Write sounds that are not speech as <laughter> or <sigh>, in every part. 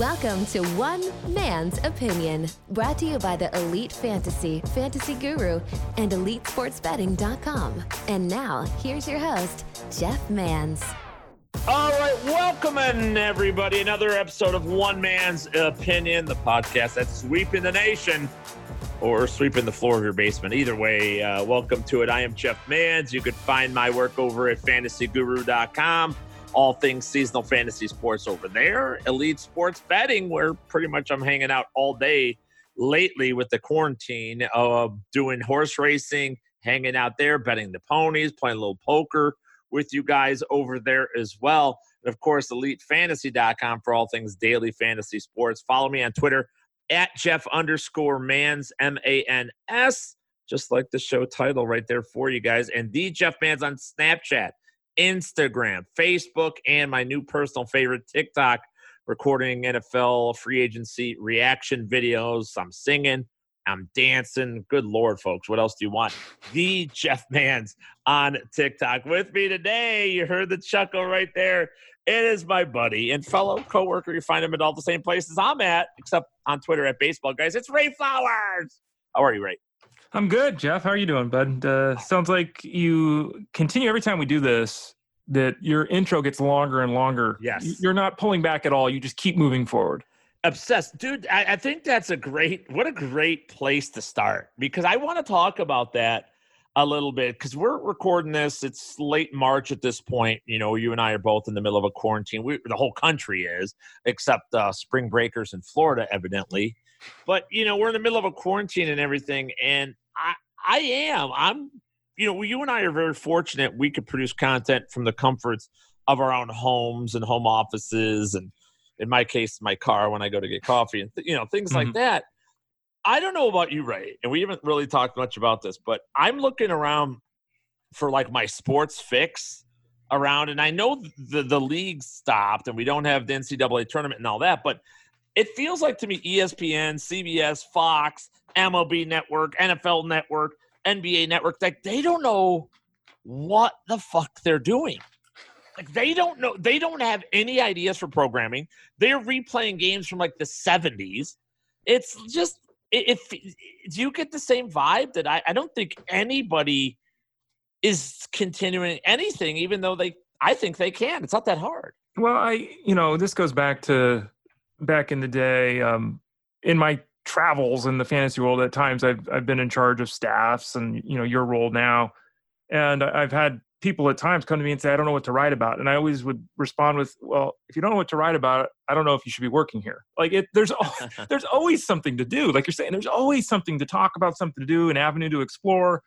Welcome to One Man's Opinion, brought to you by the Elite Fantasy, Fantasy Guru, and EliteSportsBetting.com. And now, here's your host, Jeff Mans. All right, welcome in everybody. Another episode of One Man's Opinion, the podcast that's sweeping the nation or sweeping the floor of your basement. Either way, uh, welcome to it. I am Jeff Mans. You can find my work over at fantasyguru.com all things seasonal fantasy sports over there. Elite Sports Betting, where pretty much I'm hanging out all day lately with the quarantine, uh, doing horse racing, hanging out there, betting the ponies, playing a little poker with you guys over there as well. And of course, elitefantasy.com for all things daily fantasy sports. Follow me on Twitter at Jeff underscore Mans, M A N S, just like the show title right there for you guys. And the Jeff Mans on Snapchat Instagram, Facebook, and my new personal favorite, TikTok, recording NFL free agency reaction videos. I'm singing, I'm dancing. Good Lord, folks. What else do you want? The Jeff Mans on TikTok. With me today, you heard the chuckle right there. It is my buddy and fellow coworker. You find him at all the same places I'm at, except on Twitter at Baseball Guys. It's Ray Flowers. How are you, Ray? I'm good, Jeff. How are you doing, bud? Uh, sounds like you continue every time we do this that your intro gets longer and longer. Yes. You're not pulling back at all. You just keep moving forward. Obsessed. Dude, I, I think that's a great, what a great place to start because I want to talk about that a little bit because we're recording this. It's late March at this point. You know, you and I are both in the middle of a quarantine. We, the whole country is, except uh, spring breakers in Florida, evidently. But you know, we're in the middle of a quarantine and everything, and I, I am. I'm. You know, you and I are very fortunate. We could produce content from the comforts of our own homes and home offices, and in my case, my car when I go to get coffee, and th- you know, things mm-hmm. like that. I don't know about you, Ray, and we haven't really talked much about this, but I'm looking around for like my sports fix around, and I know the the league stopped, and we don't have the NCAA tournament and all that, but it feels like to me ESPN, CBS, Fox, MLB Network, NFL Network, NBA Network, like they don't know what the fuck they're doing. Like they don't know, they don't have any ideas for programming. They're replaying games from like the 70s. It's just if do you get the same vibe that I, I don't think anybody is continuing anything, even though they I think they can. It's not that hard. Well, I you know, this goes back to back in the day, um, in my travels in the fantasy world, at times I've I've been in charge of staffs, and you know your role now, and I've had people at times come to me and say, I don't know what to write about, and I always would respond with, Well, if you don't know what to write about, I don't know if you should be working here. Like it, there's <laughs> <laughs> there's always something to do. Like you're saying, there's always something to talk about, something to do, an avenue to explore.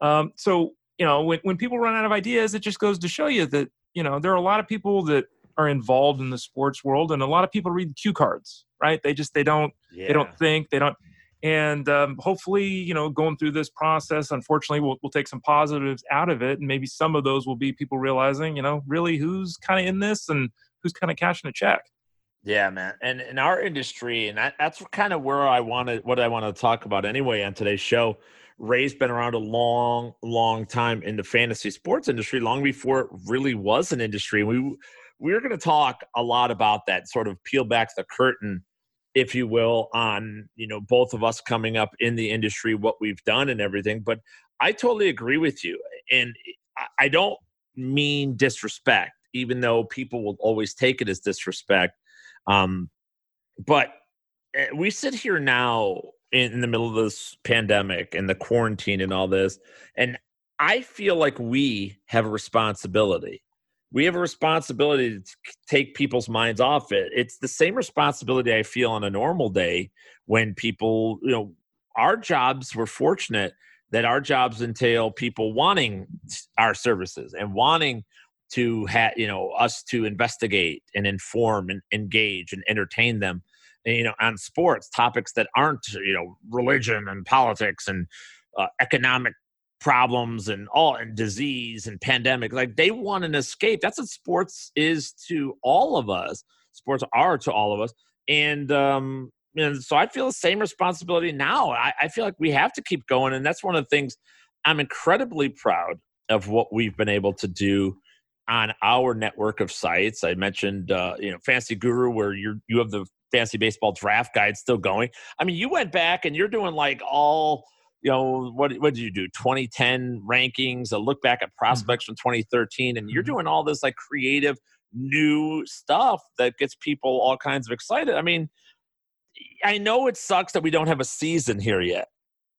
Um, so you know, when when people run out of ideas, it just goes to show you that you know there are a lot of people that are involved in the sports world and a lot of people read cue cards right they just they don't yeah. they don't think they don't and um, hopefully you know going through this process unfortunately we'll, we'll take some positives out of it and maybe some of those will be people realizing you know really who's kind of in this and who's kind of cashing a check yeah man and in our industry and that, that's kind of where i wanted what i want to talk about anyway on today's show Ray's been around a long, long time in the fantasy sports industry, long before it really was an industry. We we're going to talk a lot about that, sort of peel back the curtain, if you will, on you know both of us coming up in the industry, what we've done, and everything. But I totally agree with you, and I don't mean disrespect, even though people will always take it as disrespect. Um, but eh, we sit here now in the middle of this pandemic and the quarantine and all this, and I feel like we have a responsibility we have a responsibility to take people's minds off it. It's the same responsibility I feel on a normal day when people, you know, our jobs, we're fortunate that our jobs entail people wanting our services and wanting to have, you know, us to investigate and inform and engage and entertain them, you know, on sports topics that aren't, you know, religion and politics and uh, economic problems and all and disease and pandemic like they want an escape that's what sports is to all of us sports are to all of us and um and so i feel the same responsibility now I, I feel like we have to keep going and that's one of the things i'm incredibly proud of what we've been able to do on our network of sites. I mentioned, uh, you know, Fantasy Guru, where you're you have the fancy baseball draft guide still going. I mean, you went back and you're doing like all, you know, what what did you do? 2010 rankings, a look back at mm-hmm. prospects mm-hmm. from 2013, and you're mm-hmm. doing all this like creative new stuff that gets people all kinds of excited. I mean, I know it sucks that we don't have a season here yet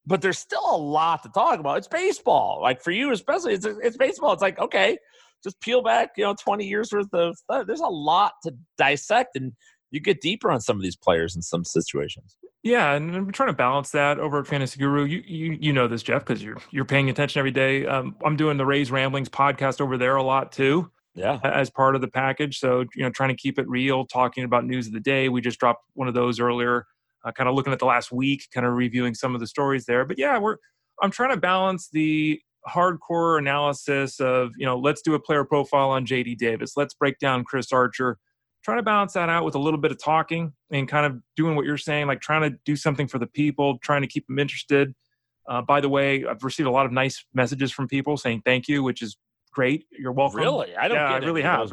but there's still a lot to talk about. It's baseball. Like for you, especially, it's, it's baseball. It's like, okay, just peel back, you know, 20 years worth of. There's a lot to dissect and you get deeper on some of these players in some situations. Yeah, and I'm trying to balance that over at Fantasy Guru. You you, you know this, Jeff, because you're you're paying attention every day. Um, I'm doing the Rays Ramblings podcast over there a lot too. Yeah, as part of the package. So you know, trying to keep it real, talking about news of the day. We just dropped one of those earlier uh, kind of looking at the last week, kind of reviewing some of the stories there. But yeah, we're I'm trying to balance the hardcore analysis of you know let's do a player profile on JD Davis, let's break down Chris Archer. Trying to balance that out with a little bit of talking and kind of doing what you're saying, like trying to do something for the people, trying to keep them interested. Uh, by the way, I've received a lot of nice messages from people saying thank you, which is great. You're welcome. Really, I don't. Yeah, I really have.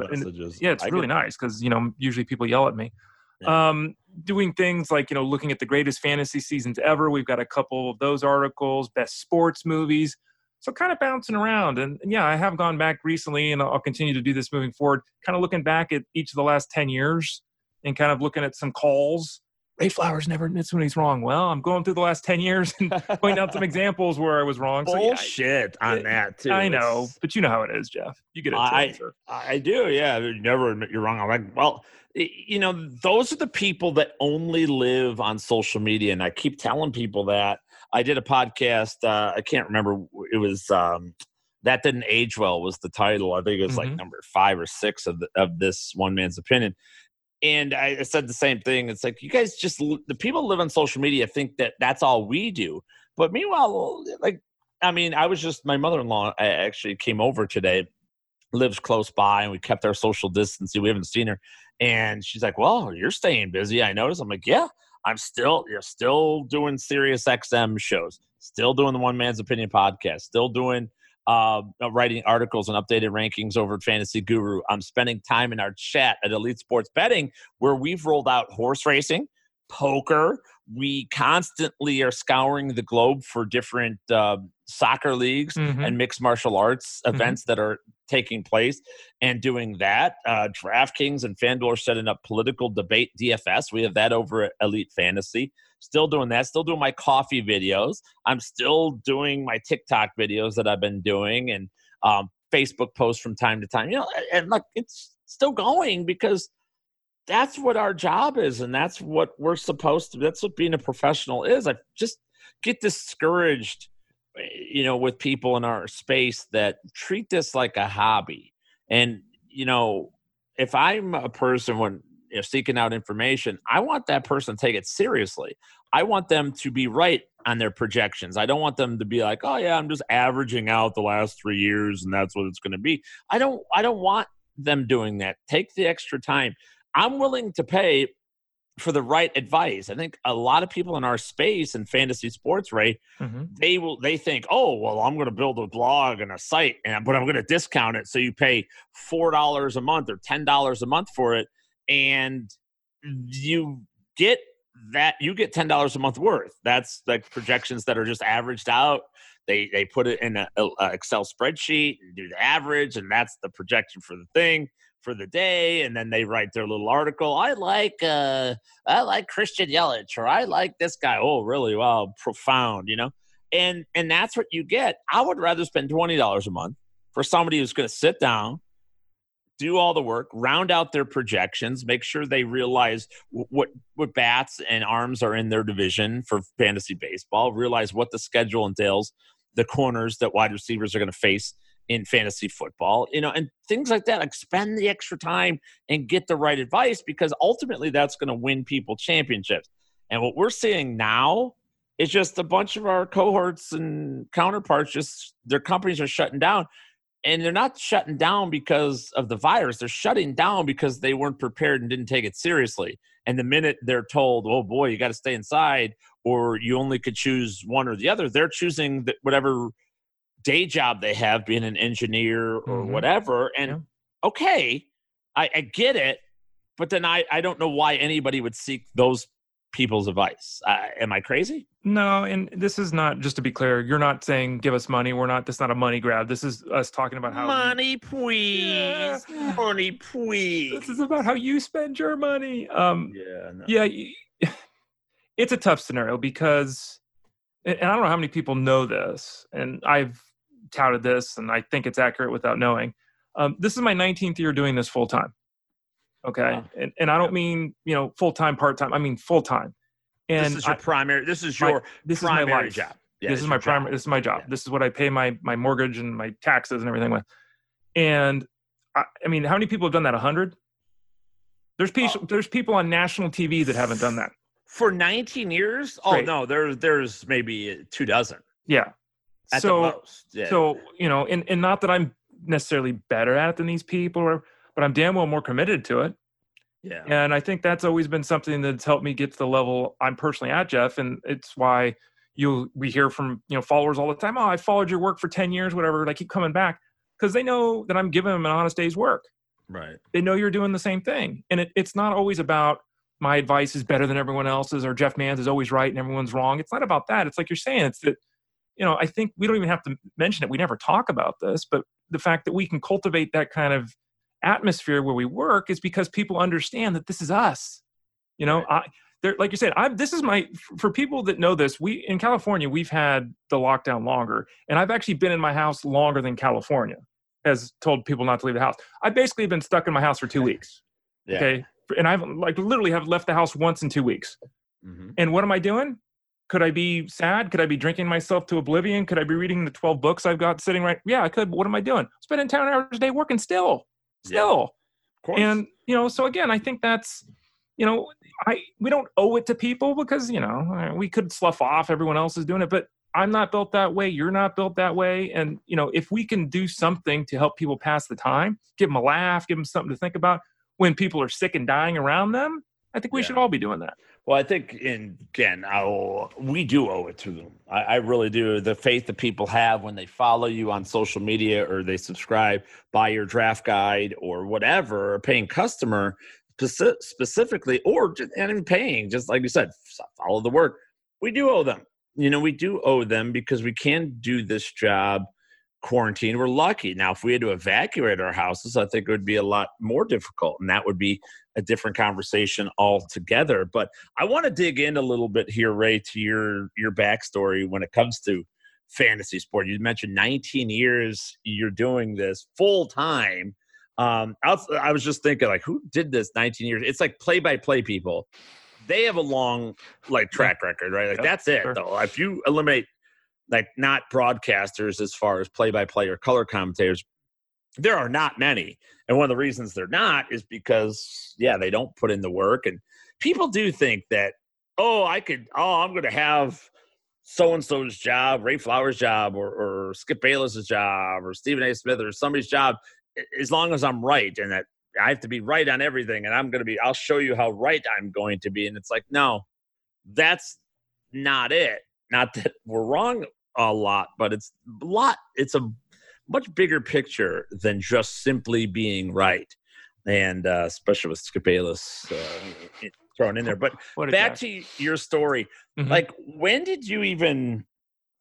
yeah, it's I really get... nice because you know usually people yell at me. Yeah. Um, doing things like you know looking at the greatest fantasy seasons ever we've got a couple of those articles best sports movies so kind of bouncing around and, and, yeah i have gone back recently and i'll continue to do this moving forward kind of looking back at each of the last 10 years and kind of looking at some calls. Ray flowers never admits when he's wrong. Well i'm going through the last 10 years and <laughs> pointing out some examples where i was wrong bullshit so, yeah, I, on that too. I know but you know how it is jeff. You get it I, I do yeah you never admit you're wrong. I'm like well you know those are the people that only live on social media and i keep telling people that i did a podcast uh, i can't remember it was um, that didn't age well was the title i think it was mm-hmm. like number five or six of, the, of this one man's opinion and I said the same thing. It's like you guys just the people live on social media think that that's all we do. But meanwhile, like I mean, I was just my mother-in-law actually came over today, lives close by, and we kept our social distancing. We haven't seen her, and she's like, "Well, you're staying busy." I noticed. I'm like, "Yeah, I'm still. You're still doing Sirius XM shows, still doing the One Man's Opinion podcast, still doing." Uh, writing articles and updated rankings over Fantasy Guru. I'm spending time in our chat at Elite Sports Betting, where we've rolled out horse racing, poker. We constantly are scouring the globe for different uh, soccer leagues mm-hmm. and mixed martial arts mm-hmm. events mm-hmm. that are taking place and doing that. Uh, DraftKings and FanDuel are setting up political debate DFS. We have that over at Elite Fantasy. Still doing that. Still doing my coffee videos. I'm still doing my TikTok videos that I've been doing and um, Facebook posts from time to time. You know, and look, it's still going because that's what our job is and that's what we're supposed to that's what being a professional is i just get discouraged you know, with people in our space that treat this like a hobby. And, you know, if I'm a person when you know, seeking out information, I want that person to take it seriously. I want them to be right on their projections. I don't want them to be like, "Oh yeah, I'm just averaging out the last 3 years and that's what it's going to be." I don't I don't want them doing that. Take the extra time. I'm willing to pay for the right advice. I think a lot of people in our space in fantasy sports, right? Mm-hmm. They will they think, oh, well, I'm going to build a blog and a site, and but I'm going to discount it, so you pay four dollars a month or ten dollars a month for it, and you get that you get ten dollars a month worth. That's like projections that are just averaged out. They they put it in an Excel spreadsheet and do the average, and that's the projection for the thing for the day and then they write their little article i like uh i like christian yelich or i like this guy. Oh really? Wow profound you know? And and that's what you get. I would rather spend $20 a month for somebody who's going to sit down do all the work round out their projections make sure they realize what what bats and arms are in their division for fantasy baseball realize what the schedule entails the corners that wide receivers are going to face in fantasy football, you know, and things like that. Like spend the extra time and get the right advice because ultimately that's going to win people championships. And what we're seeing now is just a bunch of our cohorts and counterparts just their companies are shutting down. And they're not shutting down because of the virus. They're shutting down because they weren't prepared and didn't take it seriously. And the minute they're told, "Oh boy, you got to stay inside," or you only could choose one or the other, they're choosing whatever day job they have being an engineer or mm-hmm. whatever and yeah. okay, I, I get it, but then I, I don't know why anybody would seek those people's advice. Uh, am I crazy? No, and this is not just to be clear. You're not saying give us money. We're not. This is not a money grab. This is us talking about how money, please, yeah. money, please. This is about how you spend your money. Um, yeah, no. yeah. <laughs> It's a tough scenario because, and I don't know how many people know this, and I've touted this, and I think it's accurate without knowing. Um, this is my 19th year doing this full time. Okay, wow. and and I don't mean you know full time, part time. I mean full time. And this is your I, primary. This is your my, this primary is my life. job. Yeah, this is my primary. This is my job. Yeah. This is what I pay my my mortgage and my taxes and everything with. And I, I mean, how many people have done that? A hundred. There's people. Oh. There's people on national TV that haven't done that for 19 years. Oh no, there's there's maybe two dozen. Yeah. At so yeah. so you know, and and not that I'm necessarily better at it than these people, or but I'm damn well more committed to it. Yeah. And I think that's always been something that's helped me get to the level I'm personally at, Jeff. And it's why you we hear from you know followers all the time. Oh, I followed your work for 10 years, whatever. And I keep coming back because they know that I'm giving them an honest day's work. Right. They know you're doing the same thing. And it, it's not always about my advice is better than everyone else's or Jeff Mans is always right and everyone's wrong. It's not about that. It's like you're saying, it's that, you know, I think we don't even have to mention it. We never talk about this, but the fact that we can cultivate that kind of atmosphere where we work is because people understand that this is us. You know. I there, like you said, I'm this is my for people that know this, we in California, we've had the lockdown longer, and I've actually been in my house longer than California has told people not to leave the house. I've basically been stuck in my house for two weeks. Yeah. Okay. And I've like literally have left the house once in two weeks. Mm-hmm. And what am I doing? Could I be sad? Could I be drinking myself to oblivion? Could I be reading the 12 books I've got sitting right? Yeah, I could. But what am I doing? Spending 10 hours a day working still still. Yeah, and you know, so again, I think that's you know, I we don't owe it to people because you know uh, we could slough off everyone else is doing it, but I'm not built that way. You're not built that way. And you know, if we can do something to help people pass the time, give them a laugh, give them something to think about when people are sick and dying around them, I think we yeah. should all be doing that. Well, I think, in, again, I'll, we do owe it to them. I, I, really do. The faith that people have when they follow you on social media or they subscribe, buy your draft guide or whatever, a paying customer speci- specifically, or just, and paying, just like you said, follow the work. We do owe them. You know, we do owe them because we can do this job quarantine. We're lucky. Now, if we had to evacuate our houses, I think it would be a lot more difficult, and that would be a different conversation altogether. But I want to dig in a little bit here, Ray, to your your backstory when it comes to fantasy sport. You mentioned 19 years you're doing this full time. Um, I was, I was just thinking, like, who did this 19 years? It's like play by play people. They have a long like track record, right? Like yep, that's it. Sure. Though, if you eliminate like not broadcasters as far as play by play or color commentators, there are not many. And one of the reasons they're not is because, yeah, they don't put in the work. And people do think that, oh, I could, oh, I'm going to have so and so's job, Ray Flowers' job, or, or Skip Bayless's job, or Stephen A. Smith, or somebody's job, as long as I'm right and that I have to be right on everything. And I'm going to be, I'll show you how right I'm going to be. And it's like, no, that's not it. Not that we're wrong a lot, but it's a lot. It's a much bigger picture than just simply being right, and uh, especially with Skip uh, thrown in there. But <laughs> back guy. to your story, mm-hmm. like when did you even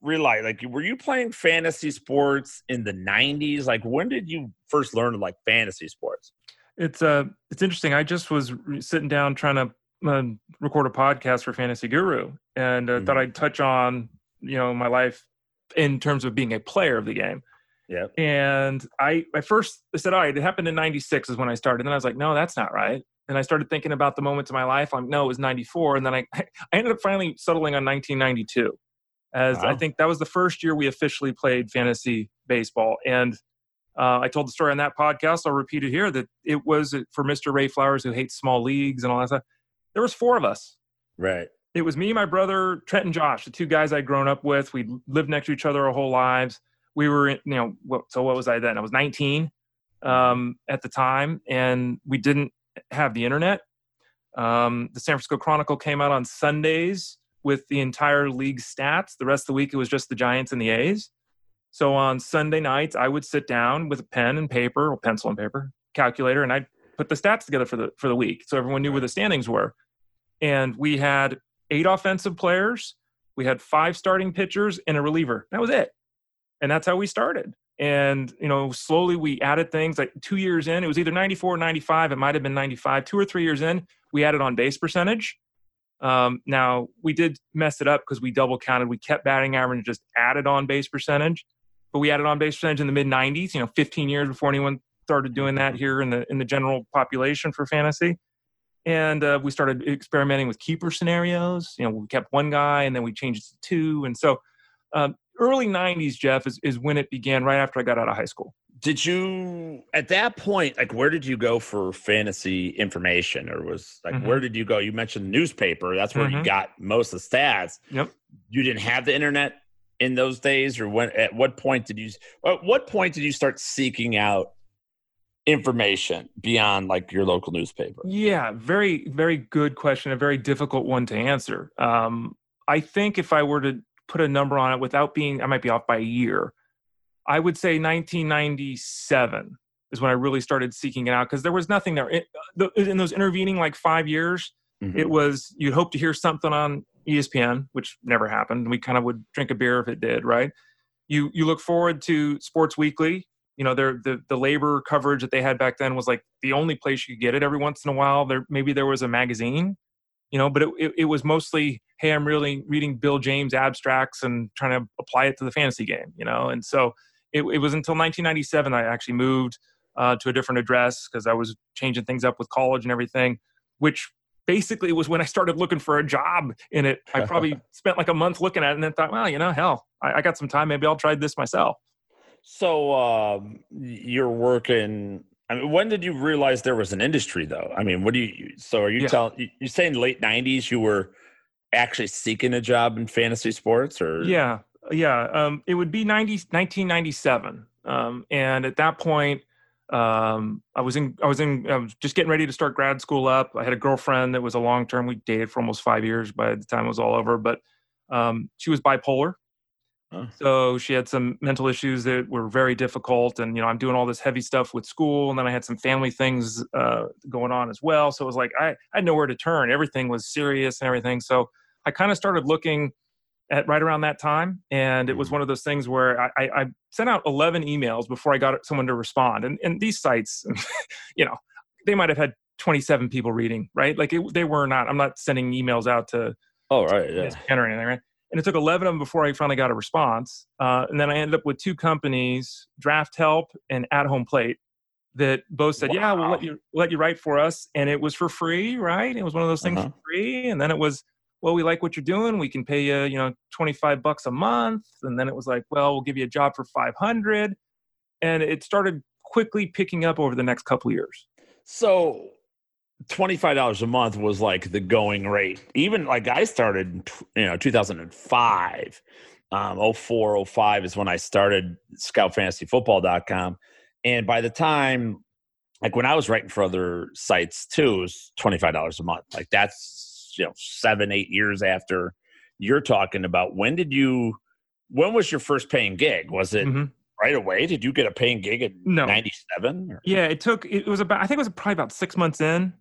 realize? Like, were you playing fantasy sports in the '90s? Like, when did you first learn like fantasy sports? It's uh, it's interesting. I just was sitting down trying to uh, record a podcast for Fantasy Guru, and uh, mm-hmm. thought I'd touch on you know my life in terms of being a player of the game. Yeah. And I, I first I said, all right, it happened in 96 is when I started. And then I was like, no, that's not right. And I started thinking about the moments of my life. I'm no, it was 94. And then I, <laughs> I ended up finally settling on 1992 as wow. I think that was the first year we officially played fantasy baseball. And uh, I told the story on that podcast. I'll repeat it here that it was for Mr. Ray Flowers who hates small leagues and all that stuff. There was four of us. Right it was me, my brother, Trent, and Josh, the two guys I'd grown up with. We lived next to each other our whole lives. We were, you know, what, so what was I then? I was 19 um, at the time, and we didn't have the internet. Um, the San Francisco Chronicle came out on Sundays with the entire league stats. The rest of the week, it was just the Giants and the A's. So on Sunday nights, I would sit down with a pen and paper, or pencil and paper, calculator and I'd put the stats together for the for the week, so everyone knew where the standings were. And we had eight offensive players, we had five starting pitchers, and a reliever. That was it, and that's how we started. And you know, slowly we added things. Like two years in, it was either 94 or 95. It might have been 95. Two or three years in, we added on base percentage. Um, now we did mess it up because we double counted. We kept batting average and just added on base percentage, but we added on base percentage in the mid 90s. You know, 15 years before anyone started doing that here in the in the general population for fantasy. And uh, we started experimenting with keeper scenarios. You know, we kept one guy and then we changed to two. And so, um, early 90s, Jeff, is, is when it began right after I got out of high school. Did you, at that point, like, where did you go for fantasy information? Or was like, mm-hmm. where did you go? You mentioned newspaper. That's where mm-hmm. you got most of the stats. Yep. You didn't have the internet in those days, or when, at what point did you, at what point did you start seeking out information beyond like your local newspaper? Yeah, very, very good question. A very difficult one to answer. Um, I think if I were to put a number on it without being, I might be off by a year. I would say 1997 is when I really started seeking it out because there was nothing there. It, in those intervening like five years, mm-hmm. it was you'd hope to hear something on ESPN, which never happened. We kind of would drink a beer if it did, right? You you look forward to Sports Weekly, you know, their the the labor coverage that they had back then was like the only place you could get it. Every once in a while, there maybe there was a magazine, you know, but it, it, it was mostly, hey, I'm really reading Bill James abstracts and trying to apply it to the fantasy game, you know, and so it, it was until 1997 I actually moved uh, to a different address because I was changing things up with college and everything, which basically was when I started looking for a job in it. I probably <laughs> spent like a month looking at it and then thought, well, you know, hell, I, I got some time. Maybe I'll try this myself. So um, you're working. I mean, when did you realize there was an industry, though? I mean, what do you? So are you yeah. telling? You saying late '90s you were actually seeking a job in fantasy sports, or yeah, yeah. Um, it would be 90, 1997, um, and at that point, um, I was in. I was in. I was just getting ready to start grad school up. I had a girlfriend that was a long term. We dated for almost five years by the time it was all over, but um, she was bipolar so she had some mental issues that were very difficult, and you know I'm doing all this heavy stuff with school, and then I had some family things uh, going on as well. So it was like I, I had nowhere to turn. Everything was serious and everything. So I kind of started looking at right around that time, and it was mm-hmm. one of those things where I, I, I sent out 11 emails before I got someone to respond. And and these sites, <laughs> you know, they might have had 27 people reading, right? Like it, they were not. I'm not sending emails out to oh right yeah or anything, right? And it took 11 of them before I finally got a response. Uh, and then I ended up with two companies, Draft Help and At Home Plate, that both said, wow. "Yeah, we'll let you let you write for us," and it was for free, right? It was one of those things uh-huh. for free, and then it was, "Well, we like what you're doing. We can pay you, you know, 25 bucks a month," and then it was like, "Well, we'll give you a job for 500," and it started quickly picking up over the next couple years. So $25 a month was like the going rate. Even like I started, you know, 2005, um, 04, 05 is when I started scoutfantasyfootball.com. And by the time, like when I was writing for other sites too, it was $25 a month. Like that's, you know, seven, eight years after you're talking about. When did you, when was your first paying gig? Was it mm-hmm. right away? Did you get a paying gig at no. 97? Yeah, it took, it was about, I think it was probably about six months in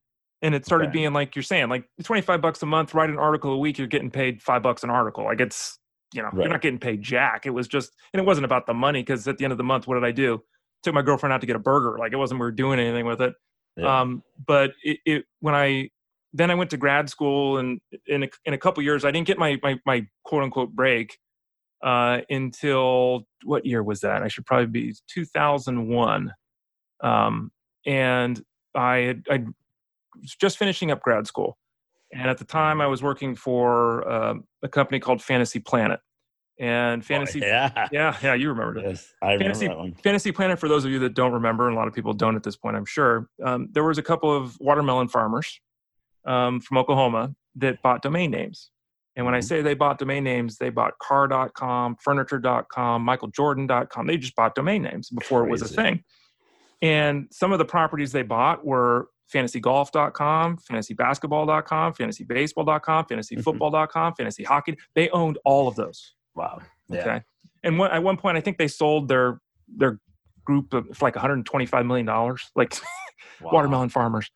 and it started okay. being like you're saying like 25 bucks a month write an article a week you're getting paid five bucks an article. Like it's you know right. you're not getting paid jack. It was just and it wasn't about the money because at the end of the month what did i do? Took my girlfriend out to get a burger. Like it wasn't we were doing anything with it. Yeah. um, but it, it, when i then i went to grad school and in a, in a couple years i didn't get my, my, my quote unquote break uh, until what year was that? I should probably be 2001 um, and I had I just finishing up grad school. And at the time, I was working for uh, a company called Fantasy Planet. And Fantasy, oh, <laughs> yeah, yeah, yeah, you remember it. Yes, I Fantasy, remember that one. Fantasy Planet, for those of you that don't remember, and a lot of people don't at this point, I'm sure, um, there was a couple of watermelon farmers um, from Oklahoma that bought domain names. And when mm-hmm. I say they bought domain names, they bought car.com, furniture.com, michaeljordan.com. They just bought domain names before Crazy. it was a thing. And some of the properties they bought were fantasygolf.com, fantasybasketball.com, fantasybaseball.com, fantasyfootball.com, fantasy hockey. They owned all of those. Wow. Yeah. Okay. And one, at one point, I think they sold their their group of like 125 million dollars, like <laughs> wow. watermelon farmers.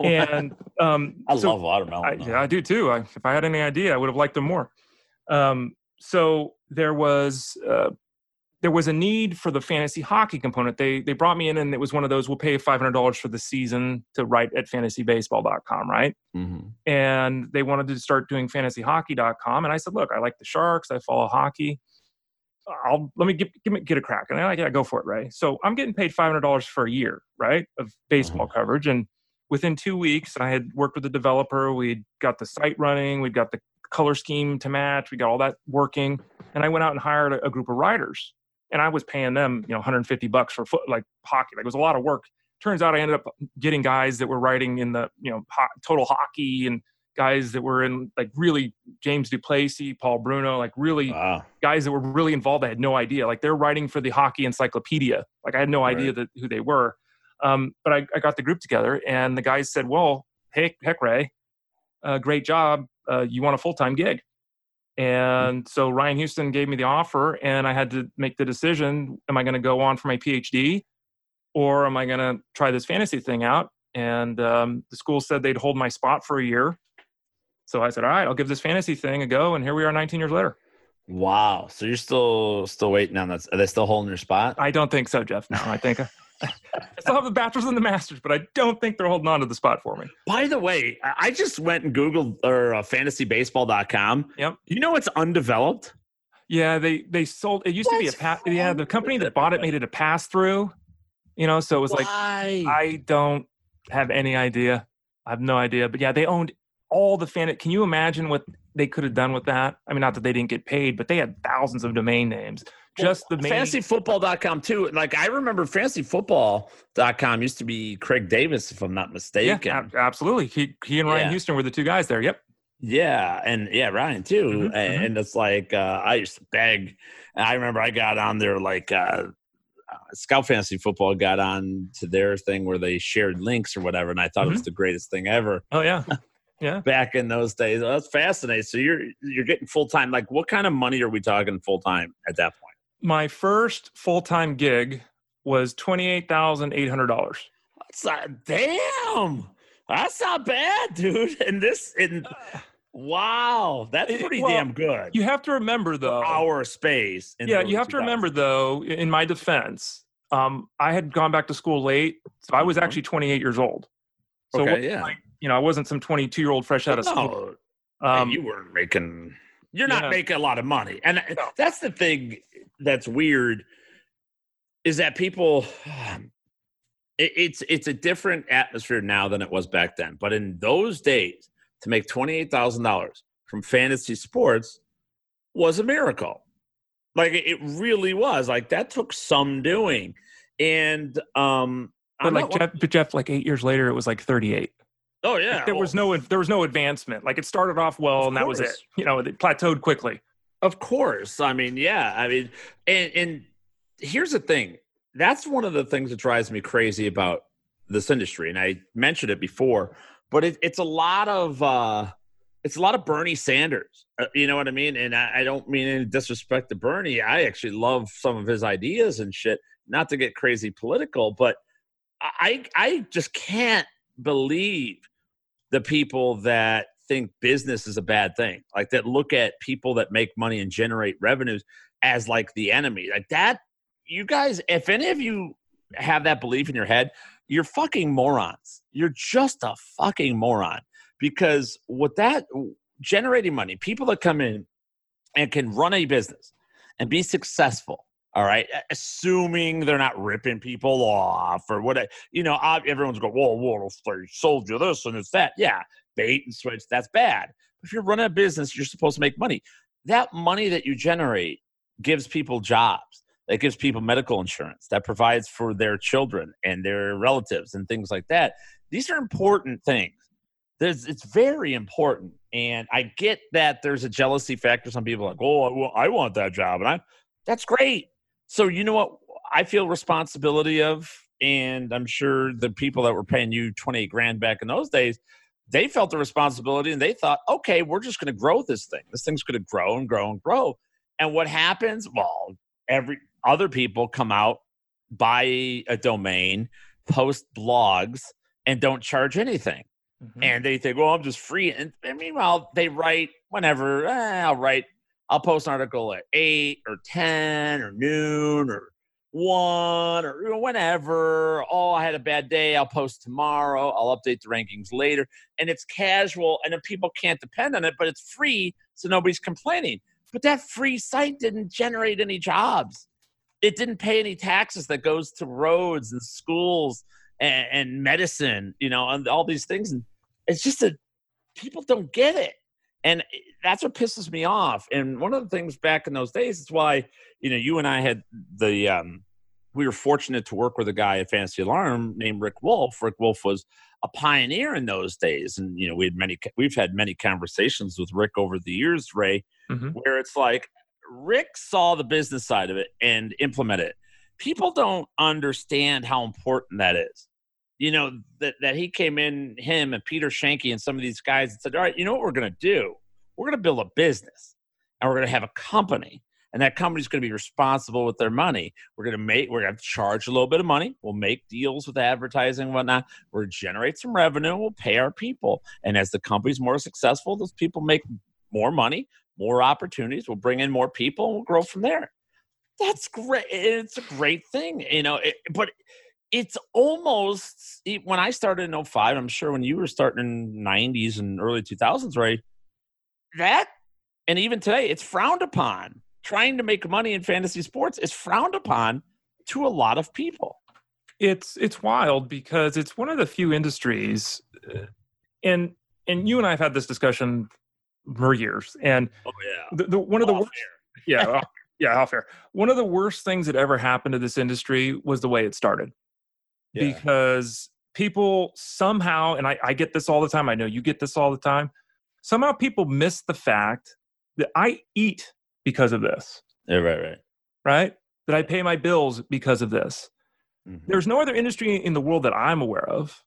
And um, <laughs> I so love watermelon. I, yeah, I do too. I, if I had any idea, I would have liked them more. Um, so there was uh, there was a need for the fantasy hockey component. They they brought me in and it was one of those we'll pay five hundred dollars for the season to write at fantasybaseball.com, right? Mm-hmm. And they wanted to start doing fantasyhockey.com, and I said, look, I like the Sharks, I follow hockey. I'll let me get get, get a crack, and I like, yeah, go for it, right? So I'm getting paid five hundred dollars for a year, right, of baseball mm-hmm. coverage, and within two weeks, I had worked with the developer. We'd got the site running, We'd got the color scheme to match, we got all that working, and I went out and hired a, a group of writers and I was paying them, you know, 150 bucks for foot like hockey. Like it was a lot of work. Turns out I ended up getting guys that were writing in the, you know, ho- total hockey and guys that were in like really James Duplessis, Paul Bruno, like really wow. guys that were really involved. I had no idea. Like they're writing for the hockey encyclopedia. Like I had no right. idea that who they were. Um, but I, I, got the group together and the guys said, well, hey, heck, Ray, uh, great job. Uh, you want a full-time gig? Mm. And so Ryan Houston gave me the offer, and I had to make the decision am I going to go on for my PhD or am I going to try this fantasy thing out? And um, the school said they'd hold my spot for a year. So I said, all right, I'll give this fantasy thing a go. And here we are 19 years later. Wow. So you're still still waiting on that. Are they still holding your spot? I don't think so, Jeff. No, I think I still have the bachelor's and the master's, but I don't think they're holding on to the spot for me. By the way, I just went and Googled or uh, fantasybaseball.com. Yep. You know it's undeveloped? Yeah, they they sold it used That's to be a pass yeah, the company that bought it made it a pass through. You know, so it was Why? like I don't have any idea. I have no idea. But yeah, they owned all the fan can you imagine what they could have done with that? I mean, not that they didn't get paid, but they had thousands of domain names just the main... fantasyfootball.com too. Like I remember fantasyfootball.com used to be Craig Davis, if I'm not mistaken. Yeah, absolutely. He he and Ryan yeah. Houston were the two guys there. Yep. Yeah, and yeah, Ryan too. Mm-hmm, mm-hmm. and, mm-hmm. it's like uh, I used to beg. And I remember I got on there like uh, uh, Scout Fantasy Football got on to their thing where they shared links or whatever, and I thought mm-hmm. it was mm-hmm. the greatest thing ever. Oh yeah. <laughs> Yeah. Back in those days. Oh, that's fascinating. So you're you're getting full time. Like what kind of money are we talking full time at that point? My first full time gig was twenty eight thousand eight hundred dollars. That's not damn. That's not bad, dude. <laughs> And this in wow, that's pretty well, damn good. You have to remember though our space. yeah, you have to remember though. In my defense, um, I had gone back to school late, so I was mm-hmm. actually twenty eight years old. So okay, yeah. Like, you know, I wasn't some twenty two year old fresh out of school. No, um, you weren't making. You're not yeah. making a lot of money, and no. that's the thing that's weird is that people <sighs> it, it's it's a different atmosphere now than it was back then but in those days to make $28000 from fantasy sports was a miracle. Like it really was like that took some doing and um but like jeff, but jeff like eight years later it was like 38 oh yeah like there was no there was no advancement. Like it started off well and that was it. you know it plateaued quickly of course. I mean, yeah. I mean, and, and here's the thing. That's one of the things that drives me crazy about this industry. And I mentioned it before, but it, it's a lot of uh, it's a lot of Bernie Sanders. Uh, you know what I mean? And I, I, don't mean any disrespect to Bernie. I actually love some of his ideas and shit. Not to get crazy political, but I I just can't believe the people that think business is a bad thing. Like that look at people that make money and generate revenues as like the enemy. Like that you guys if any of you have that belief in your head, you're fucking morons. You're just a fucking moron because with that generating money, people that come in and can run a business and be successful all right, assuming they're not ripping people off or what, you know, everyone's going, whoa, whoa, they sold you this and it's that. Yeah, bait and switch, that's bad. If you're running a business, you're supposed to make money. That money that you generate gives people jobs, that gives people medical insurance, that provides for their children and their relatives and things like that. These are important things. There's, it's very important. And I get that there's a jealousy factor. Some people like, oh, I want that job. And I, that's great. So, you know what? I feel responsibility of, and I'm sure the people that were paying you 28 grand back in those days, they felt the responsibility and they thought, okay, we're just going to grow this thing. This thing's going to grow and grow and grow. And what happens? Well, every other people come out buy a domain, post blogs, and don't charge anything. Mm-hmm. And they think, well, I'm just free. And, and meanwhile, they write whenever eh, I'll write, I'll post an article at eight or 10 or noon or one or whenever. Oh, I had a bad day. I'll post tomorrow. I'll update the rankings later. And it's casual, and then people can't depend on it, but it's free, so nobody's complaining. But that free site didn't generate any jobs. It didn't pay any taxes that goes to roads and schools and, and medicine, you know, and all these things. And it's just that people don't get it. And that's what pisses me off. And one of the things back in those days is why, you know, you and I had the, um, we were fortunate to work with a guy at Fantasy Alarm named Rick Wolf. Rick Wolf was a pioneer in those days, and you know we had many we've had many conversations with Rick over the years, Ray, mm-hmm. where it's like Rick saw the business side of it and implemented it. People don't understand how important that is you know, that, that he came in, him and Peter Schoenke and some of these guys and said, all right, you know what we're going to do? We're going to build a business and we're going to have a company. And that company's going to be responsible with their money. We're going to make, we're going to charge a little bit of money. We'll make deals with advertising and whatnot. We'll generate some revenue. We'll pay our people. And as the company's more successful, those people make more money, more opportunities. We'll bring in more people and we'll grow from there. That's great. It's a great thing, you know, it, but it's almost when I started in 05, I'm sure when you were starting in 90s and early 2000s, right? That, and even today, it's frowned upon. Trying to make money in fantasy sports is frowned upon to a lot of people. It's it's wild because it's one of the few industries, uh, and and you and I have had this discussion for years. And oh yeah, the, the one of the worst, yeah, yeah, how fair. One of the worst things that ever happened to this industry was the way it started yeah. because people somehow, and I, I get this all the time, I know you get this all the time, somehow people miss the fact that I eat because of this. Yeah, right, right. Right? That I pay my bills because of this. Mm-hmm. There's no other industry in the world that I'm aware of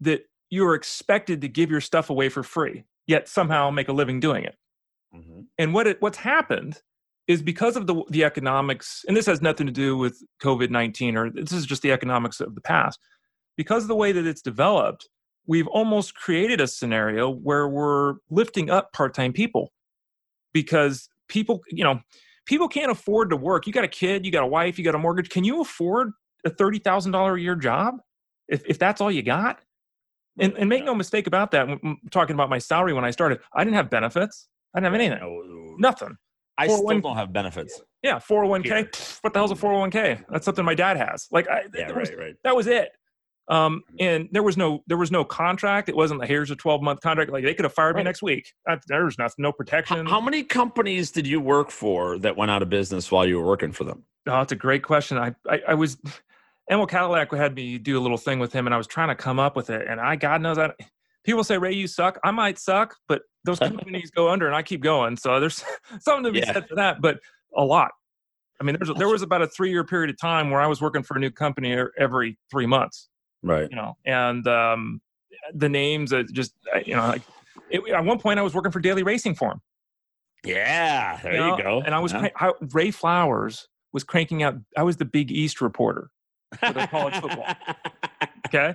that you're expected to give your stuff away for free, yet somehow make a living doing it. Mm-hmm. And what it, what's happened is because of the the economics, and this has nothing to do with COVID nineteen, or this is just the economics of the past. Because of the way that it's developed, we've almost created a scenario where we're lifting up part time people, because people, you know, people can't afford to work. You got a kid, you got a wife, you got a mortgage. Can you afford a thirty thousand dollar a year job if if that's all you got? And, and make no mistake about that. talking about my salary when I started, I didn't have benefits. I didn't have anything. Nothing. I still don't have benefits. Yeah, 401k. What the hell's a 401k? That's something my dad has. Like, I, yeah, right, was, right. That was it. Um, mm-hmm. and there was no there was no contract. It wasn't like here's a 12 month contract. Like they could have fired right. me next week. There was nothing, no protection. How, how, many companies did you work for that went out of business while you were working for them? Oh, that's a great question. I I, I was Emil Cadillac had me do a little thing with him, and I was trying to come up with it. And I, God knows, I people say Ray, you suck. I might suck, but those <laughs> companies go under, and I keep going. So there's <laughs> something to be yeah. said for that. But a lot. I mean, there's, there was about a three year period of time where I was working for a new company every three months. Right. You know, and um, the names that just you know, like it, at one point I was working for Daily Racing Form. Yeah, there you, know? you go. And I was yeah. I, Ray Flowers was cranking out. I was the Big East reporter for the college football. <laughs> Okay,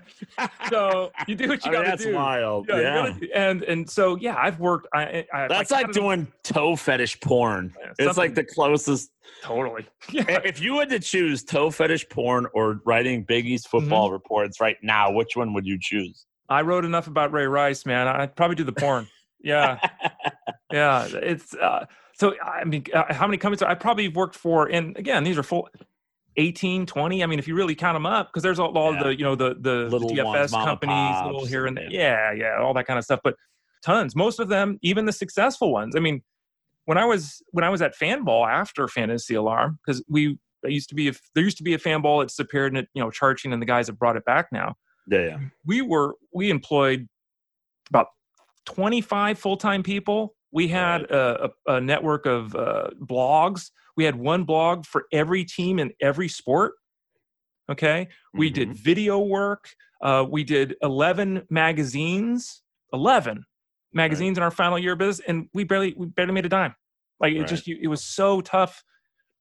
so you do what you got to do. That's wild. Yeah, yeah. Do, and and so yeah, I've worked. I, I that's like, like doing toe fetish porn. Yeah, it's like the closest. Totally. <laughs> Yeah. If you had to choose toe fetish porn or writing Big East football mm-hmm. reports right now, which one would you choose? I wrote enough about Ray Rice, man. I'd probably do the porn. Yeah, <laughs> yeah. It's uh, so. I mean, uh, how many companies? I probably worked for, and again, these are full 18 20 i mean if you really count them up because there's all, all yeah. the you know the the little dfs ones, companies little here and there yeah. yeah all that kind of stuff but tons. Most of them even the successful ones. I mean when i was when i was at fanball after fantasy alarm because we there used to be a, there used to be a fanball at disappeared and it, you know charging and the guys have brought it back now. Yeah, yeah. we were we employed about 25 full-time people. We had a, a, a network of uh, blogs we had one blog for every team in every sport. Okay. We mm-hmm. did video work. Uh, we did 11 magazines, 11 magazines right. in our final year of business, and we barely, we barely made a dime. Like it right. just, it was so tough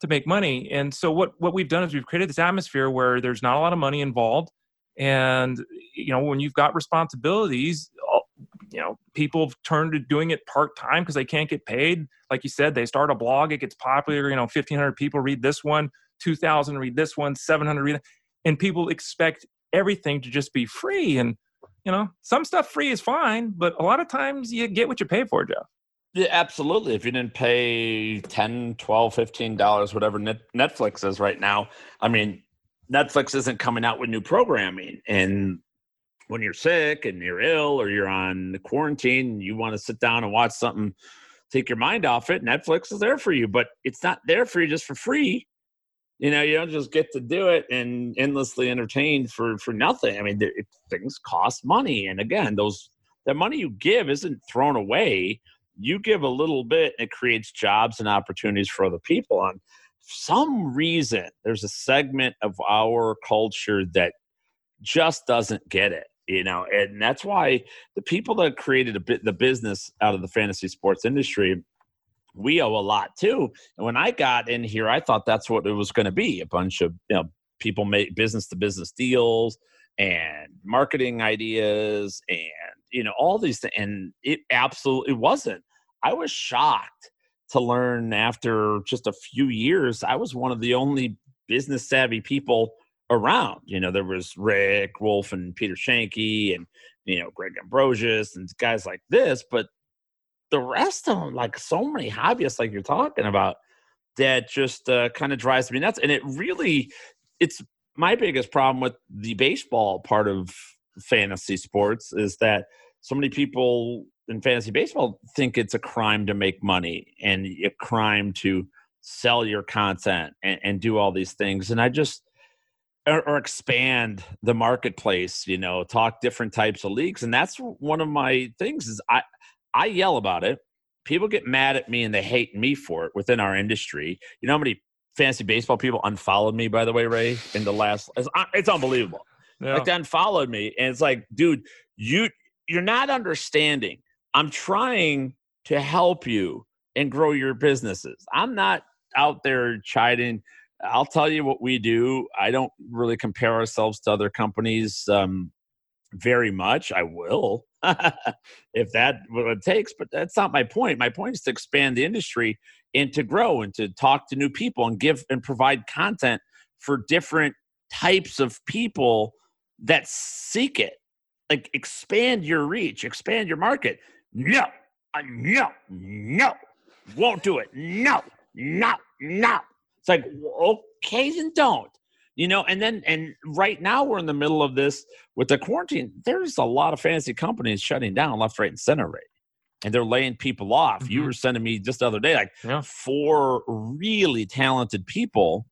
to make money. And so what what we've done is we've created this atmosphere where there's not a lot of money involved, and you know when you've got responsibilities, you know people turn to doing it part time because they can't get paid. Like you said, they start a blog, it gets popular. You know, 1,500 people read this one, 2,000 read this one, 700 read, and people expect everything to just be free and you know some stuff free is fine but a lot of times you get what you pay for jeff yeah, absolutely. If you didn't pay 10 12 15 dollars, whatever Netflix is right now, I mean, Netflix isn't coming out with new programming. And when you're sick and you're ill or you're on quarantine, you want to sit down and watch something, take your mind off it. Netflix is there for you, but it's not there for you just for free. You know, you don't just get to do it and endlessly entertained for for nothing. I mean, it, things cost money, and again, those the money you give isn't thrown away you give a little bit and it creates jobs and opportunities for other people on some reason there's a segment of our culture that just doesn't get it you know and that's why the people that created a bit the business out of the fantasy sports industry we owe a lot too. And when i got in here i thought that's what it was going to be a bunch of you know people make business to business deals and marketing ideas and you know all these things and it absolutely wasn't. I was shocked to learn after just a few years i was one of the only business savvy people around you know there was rick wolf and peter Schoenke and you know greg ambrosius and guys like this but the rest of them like so many hobbyists like you're talking about that just uh, kind of drives me nuts and it really it's my biggest problem with the baseball part of fantasy sports is that so many people in fantasy baseball think it's a crime to make money and a crime to sell your content and, and do all these things. And I just, or, or, expand the marketplace, you know, talk different types of leagues. And that's one of my things is I, I yell about it. People get mad at me and they hate me for it within our industry. You know how many fantasy baseball people unfollowed me, by the way, Ray, in the last. It's, uh, it's unbelievable. Yeah. Like they unfollowed me, and it's like, dude, you you're not understanding. I'm trying to help you and grow your businesses. I'm not out there chiding. I'll tell you what we do. I don't really compare ourselves to other companies um, very much. I will <laughs> if that what it takes, but that's not my point. My point is to expand the industry and to grow and to talk to new people and give and provide content for different types of people that seek it like expand your reach expand your market no uh, no no won't do it no no no it's like okay then don't you know and then and right now we're in the middle of this with the quarantine there's a lot of fantasy companies shutting down left right and center right and they're laying people off. Mm-hmm. You were sending me just the other day like yeah. four really talented people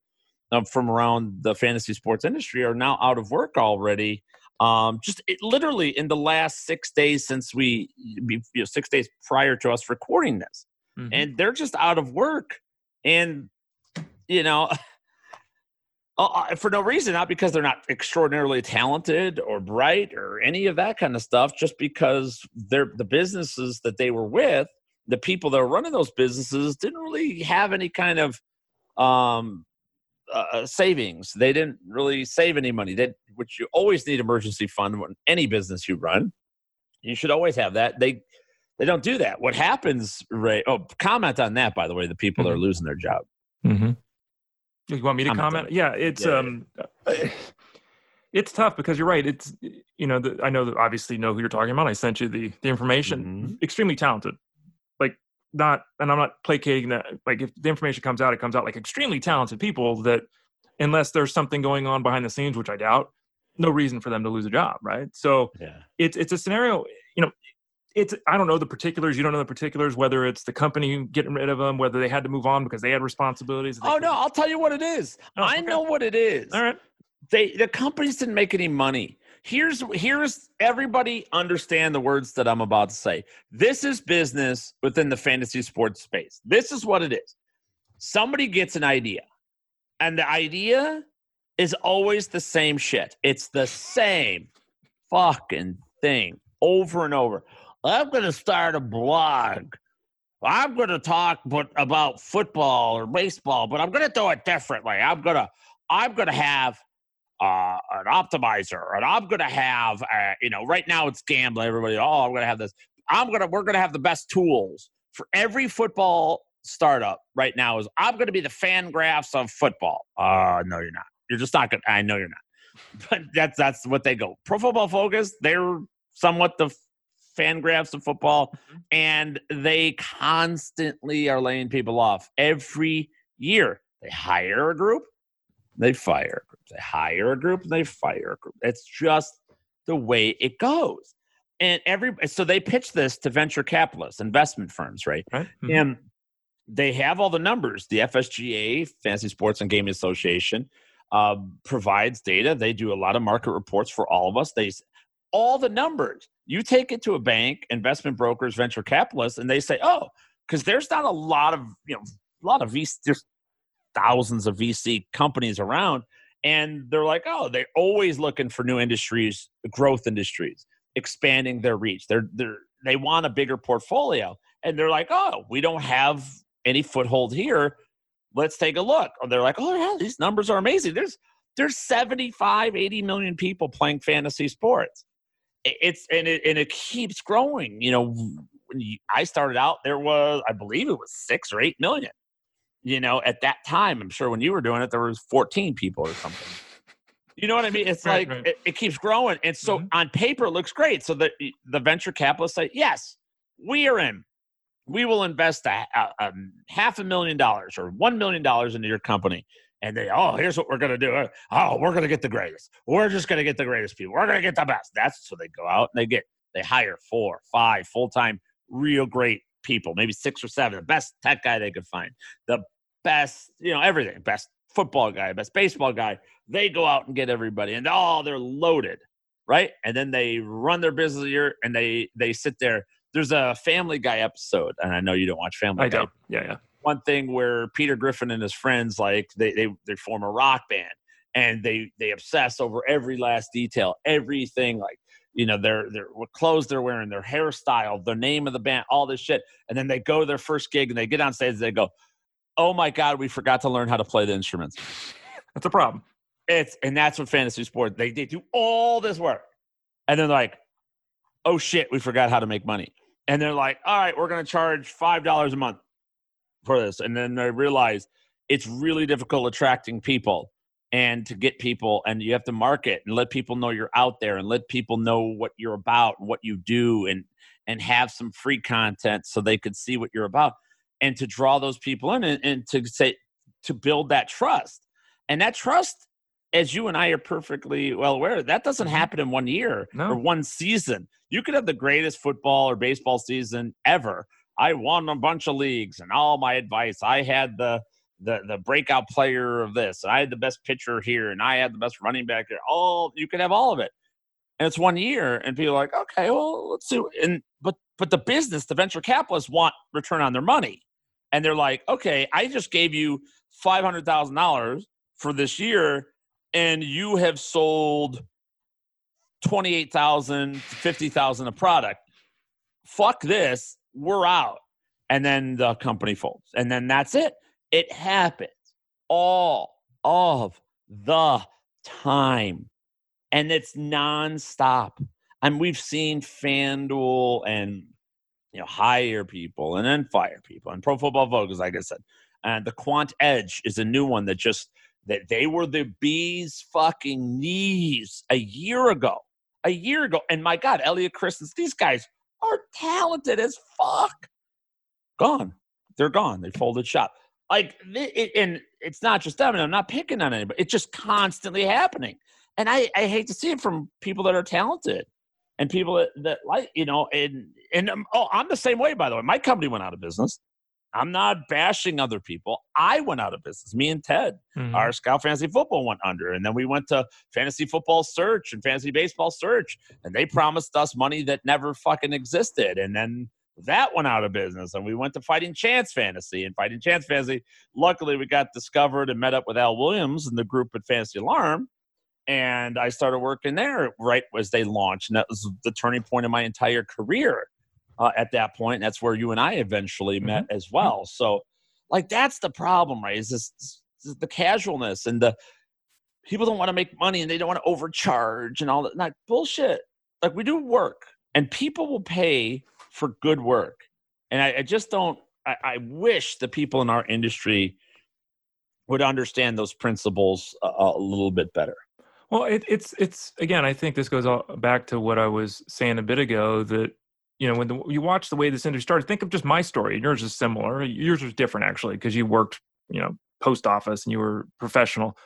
um, from around the fantasy sports industry are now out of work already. Um, just it, literally in the last six days since we, you know, six days prior to us recording this, mm-hmm. and they're just out of work, and you know. <laughs> Uh, for no reason, not because they're not extraordinarily talented or bright or any of that kind of stuff, just because they're the businesses that they were with, the people that were running those businesses didn't really have any kind of um, uh, uh savings. They didn't really save any money. Which you always need emergency fund when any business you run. You should always have that. They they don't do that. What happens, Ray? Oh, comment on that, by the way. The people mm-hmm. that are losing their job. Mm-hmm. You want me to I'm comment? Done. Yeah, it's yeah. um, it's tough because you're right. It's you know, the, I know that obviously know who you're talking about. I sent you the the information. Mm-hmm. Extremely talented, like not, and I'm not placating that. Like if the information comes out, it comes out like extremely talented people that, unless there's something going on behind the scenes, which I doubt, no reason for them to lose a job, right? So yeah. it's it's a scenario. You know, it's I don't know the particulars. You don't know the particulars. Whether it's the company getting rid of them, whether they had to move on because they had responsibilities. Oh no, I'll tell you what it is. Oh, I okay. know what it is. All right. They the companies didn't make any money. Here's here's everybody understand the words that I'm about to say. This is business within the fantasy sports space. This is what it is. Somebody gets an idea, and the idea is always the same shit. It's the same fucking thing over and over. I'm going to start a blog I'm going to talk but about football or baseball, but I'm going to do it differently. I'm going to I'm going to have uh, an optimizer, and I'm going to have uh, you know right now it's gambling. Everybody, oh, I'm going to have this. I'm going to we're going to have the best tools for every football startup right now. Is I'm going to be the FanGraphs of football. Uh, no, you're not. You're just not. To. I know you're not. <laughs> But that's that's what they go. Pro Football Focus. They're somewhat the FanGraphs of football, mm-hmm. and they constantly are laying people off every year. They hire a group, they fire a group. They hire a group, they fire a group. It's just the way it goes. And every so they pitch this to venture capitalists, investment firms, right? right. Mm-hmm. And they have all the numbers. The FSGA, Fantasy Sports and Gaming Association, uh, provides data. They do a lot of market reports for all of us. They all the numbers. You take it to a bank, investment brokers, venture capitalists, and they say, "Oh, because there's not a lot of you know a lot of VC, there's thousands of VC companies around, and they're like, oh, they're always looking for new industries, growth industries, expanding their reach. They're they're they want a bigger portfolio, and they're like, oh, we don't have any foothold here. Let's take a look. And they're like, oh yeah, these numbers are amazing. There's there's 75, 80 million people playing fantasy sports it's and it and it keeps growing. You know, when you, I started out, there was I believe it was six or eight million. You know, at that time, I'm sure when you were doing it, there was 14 people or something. You know what I mean? It's right, like right. It, it, keeps growing, and so mm-hmm. on paper it looks great. So the the venture capitalists say, "Yes, we are in. We will invest a, a, a half a million dollars or one million dollars into your company." And they, oh, here's what we're going to do. Uh, oh, we're going to get the greatest. We're just going to get the greatest people. We're going to get the best. That's so they go out and they get, they hire four, five full time, real great people, maybe six or seven, the best tech guy they could find, the best, you know, everything, best football guy, best baseball guy. They go out and get everybody, and oh, they're loaded, right? And then they run their business year, and they they sit there. There's a Family Guy episode, and I know you don't watch Family I Guy. don't. Yeah, yeah one thing where Peter Griffin and his friends like they they they form a rock band and they they obsess over every last detail, everything like you know their their what clothes they're wearing, their hairstyle, the name of the band, all this shit, and then they go to their first gig and they get on stage and they go, "Oh my god, we forgot to learn how to play the instruments." <laughs> That's a problem. It's and that's what fantasy sport they they do all this work, and then like, "Oh shit, we forgot how to make money." And they're like, "All right, we're gonna charge five dollars a month." For this. And then I realized it's really difficult attracting people and to get people and you have to market and let people know you're out there and let people know what you're about and what you do and and have some free content so they could see what you're about and to draw those people in and, and to say to build that trust and that trust as you and I are perfectly well aware, that doesn't mm-hmm. happen in one year no. or one season. You could have the greatest football or baseball season ever, I won a bunch of leagues and all my advice. I had the the the breakout player of this, and I had the best pitcher here, and I had the best running back here. All you could have all of it, and it's one year, and people are like, okay, well, let's see. And but but the business, the venture capitalists want return on their money, and they're like, okay, I just gave you five hundred thousand dollars for this year, and you have sold twenty eight thousand, fifty thousand a product. Fuck this we're out. And then the company folds. And then that's it. It happens all of the time. And it's nonstop. And we've seen FanDuel and you know hire people and then fire people and pro football focus, like I said. And the Quant Edge is a new one that just that they were the bees fucking knees a year ago. A year ago. And my God, Elliot Christens, these guys are talented as fuck. Gone. They're gone. They folded shop. Like, and it's not just them. And I'm not picking on anybody. It's just constantly happening. And I, I hate to see it from people that are talented and people that, that like, you know, and, and um, oh, I'm the same way, by the way. My company went out of business. I'm not bashing other people. I went out of business. Me and Ted, mm-hmm. our Scout Fantasy Football went under. And then we went to Fantasy Football Search and Fantasy Baseball Search. And they promised us money that never fucking existed. And then that went out of business. And we went to Fighting Chance Fantasy. And Fighting Chance Fantasy, luckily, we got discovered and met up with Al Williams and the group at Fantasy Alarm. And I started working there right as they launched. And that was the turning point of my entire career uh, at that point. And that's where you and I eventually mm-hmm. met as well. So, like, that's the problem, right? Is this, this the casualness and the people don't want to make money and they don't want to overcharge and all that. Not bullshit. Like, we do work and people will pay for good work. And I, I just don't, I, I, wish the people in our industry would understand those principles a, a little bit better. Well, it, it's it's again. I think this goes all back to what I was saying a bit ago. That you know, when the, you watch the way this industry started, think of just my story. Yours is similar. Yours was different actually because you worked, you know, post office and you were professional.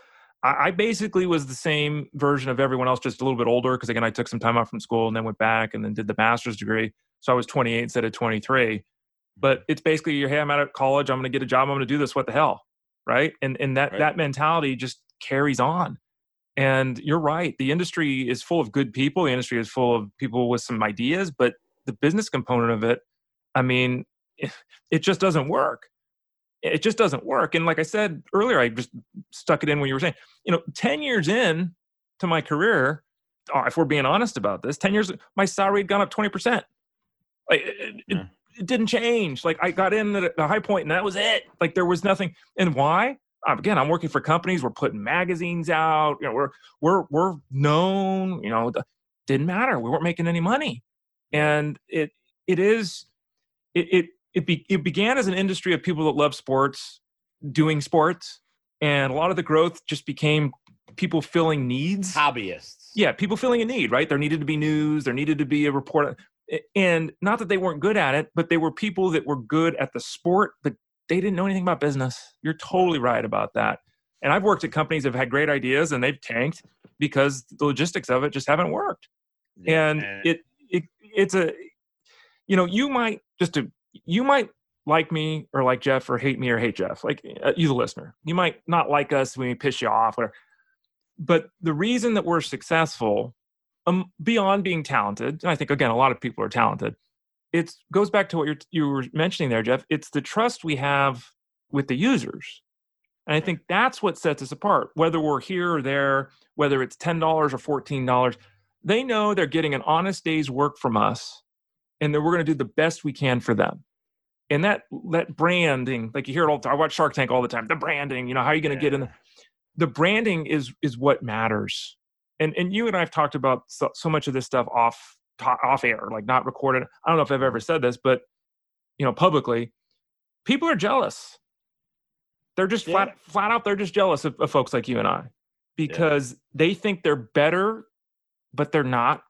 I, I basically was the same version of everyone else, just a little bit older. Because again, I took some time off from school and then went back and then did the master's degree. So I was 28 instead of 23. But it's basically, you're hey, I'm out of college. I'm going to get a job. I'm going to do this. What the hell, right? And and that right. that mentality just carries on. And you're right. The industry is full of good people. The industry is full of people with some ideas, but the business component of it, I mean, it just doesn't work. It just doesn't work. And like I said earlier, I just stuck it in when you were saying, you know, 10 years in to my career, uh, if we're being honest about this, 10 years, my salary had gone up 20%. Like it, yeah. it, it didn't change. Like I got in at a high point and that was it. Like there was nothing. And why? again, I'm working for companies. We're putting magazines out. You know, we're we're we're known. You know, didn't matter. We weren't making any money, and it it is it it it, be, it began as an industry of people that love sports, doing sports, and a lot of the growth just became people filling needs. Hobbyists. Yeah, people filling a need. Right. There needed to be news. There needed to be a report. Uh, and not that they weren't good at it, but they were people that were good at the sport, but they didn't know anything about business. You're totally right about that. And I've worked at companies that have had great ideas and they've tanked because the logistics of it just haven't worked. Yeah. And it, it it's a you know, you might just to you might like me or like Jeff or hate me or hate Jeff, like uh, you the listener. You might not like us when we piss you off or but the reason that we're successful um, beyond being talented, and I think again a lot of people are talented, it goes back to what you're, you were mentioning there, Jeff. It's the trust we have with the users. And I think that's what sets us apart. Whether we're here or there, whether it's $10 or $14, they know they're getting an honest day's work from us and that we're going to do the best we can for them. And that that branding, like you hear it all the time. I watch Shark Tank all the time. The branding, you know, how are you going to yeah. get in the, the branding is is what matters. And and you and I have talked about so, so much of this stuff off off air, like not recorded. I don't know if I've ever mm-hmm. said this, but you know, publicly, people are jealous. They're just yeah. flat flat out. They're just jealous of, of folks like you and I because yeah. they think they're better, but they're not.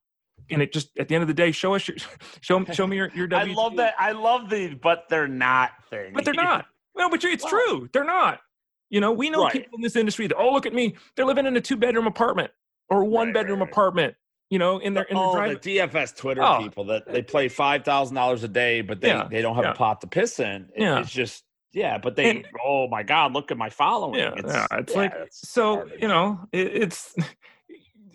And it just at the end of the day, show us your <laughs> show show me your your. <laughs> I love that. I love the but they're not thing. But they're not. <laughs> No, but it's true. They're not. You know, we know right. people in this industry that oh look at me, they're living in a two bedroom apartment or one right, bedroom right, apartment you know, in their in oh, their the DFS Twitter oh. people that they play five thousand dollars a day, but they yeah. they don't have yeah. a pot to piss in. It, yeah. It's just yeah, but they and, oh my god, look at my following. Yeah, it's, yeah, it's like it's so garbage. you know it, it's.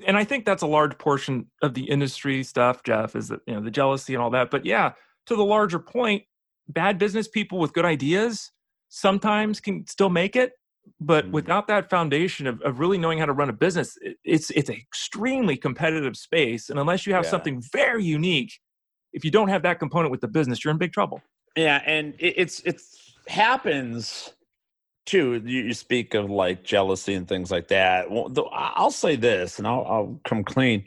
And I think that's a large portion of the industry stuff, Jeff, is that you know the jealousy and all that. But yeah, to the larger point, bad business people with good ideas sometimes can still make it but mm. without that foundation of, of really knowing how to run a business it's it's an extremely competitive space and unless you have yeah. something very unique if you don't have that component with the business you're in big trouble yeah and it, it's it's happens too you, speak of like jealousy and things like that well, i'll say this and I'll, I'll come clean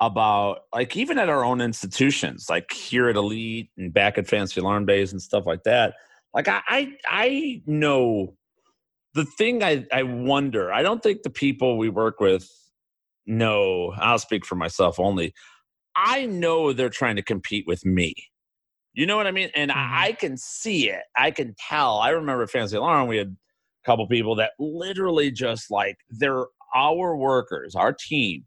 about like even at our own institutions like here at elite and back at fantasy alarm days and stuff like that like i i, I know the thing I, I wonder, I don't think the people we work with know, I'll speak for myself only. I know they're trying to compete with me. You know what I mean? And mm-hmm. I can see it. I can tell. I remember Fantasy Alarm, we had couple people that literally just like they're our workers, our team,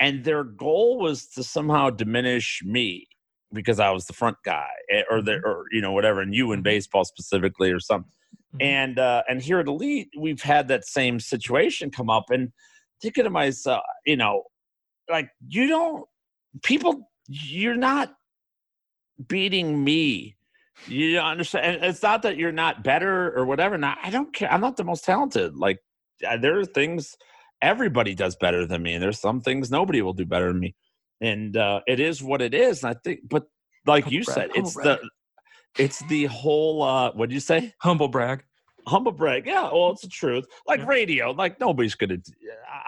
and their goal was to somehow diminish me because I was the front guy eh, or the mm-hmm. or you know whatever and you in mm-hmm. baseball specifically or something. Mm-hmm. And uh, and here at Elite, we've had that same situation come up, and thinking to myself, you know, like you don't people, you're not beating me. You understand? It's not that you're not better or whatever. Now I don't care. I'm not the most talented. Like there are things everybody does better than me, and there's some things nobody will do better than me. And uh, it is what it is. And I think, but like Humble you brag, said, it's brag. the it's the whole uh what'd you say? Humble brag. Humble brag. Yeah, well, it's the truth. Like Yeah. radio, like nobody's gonna.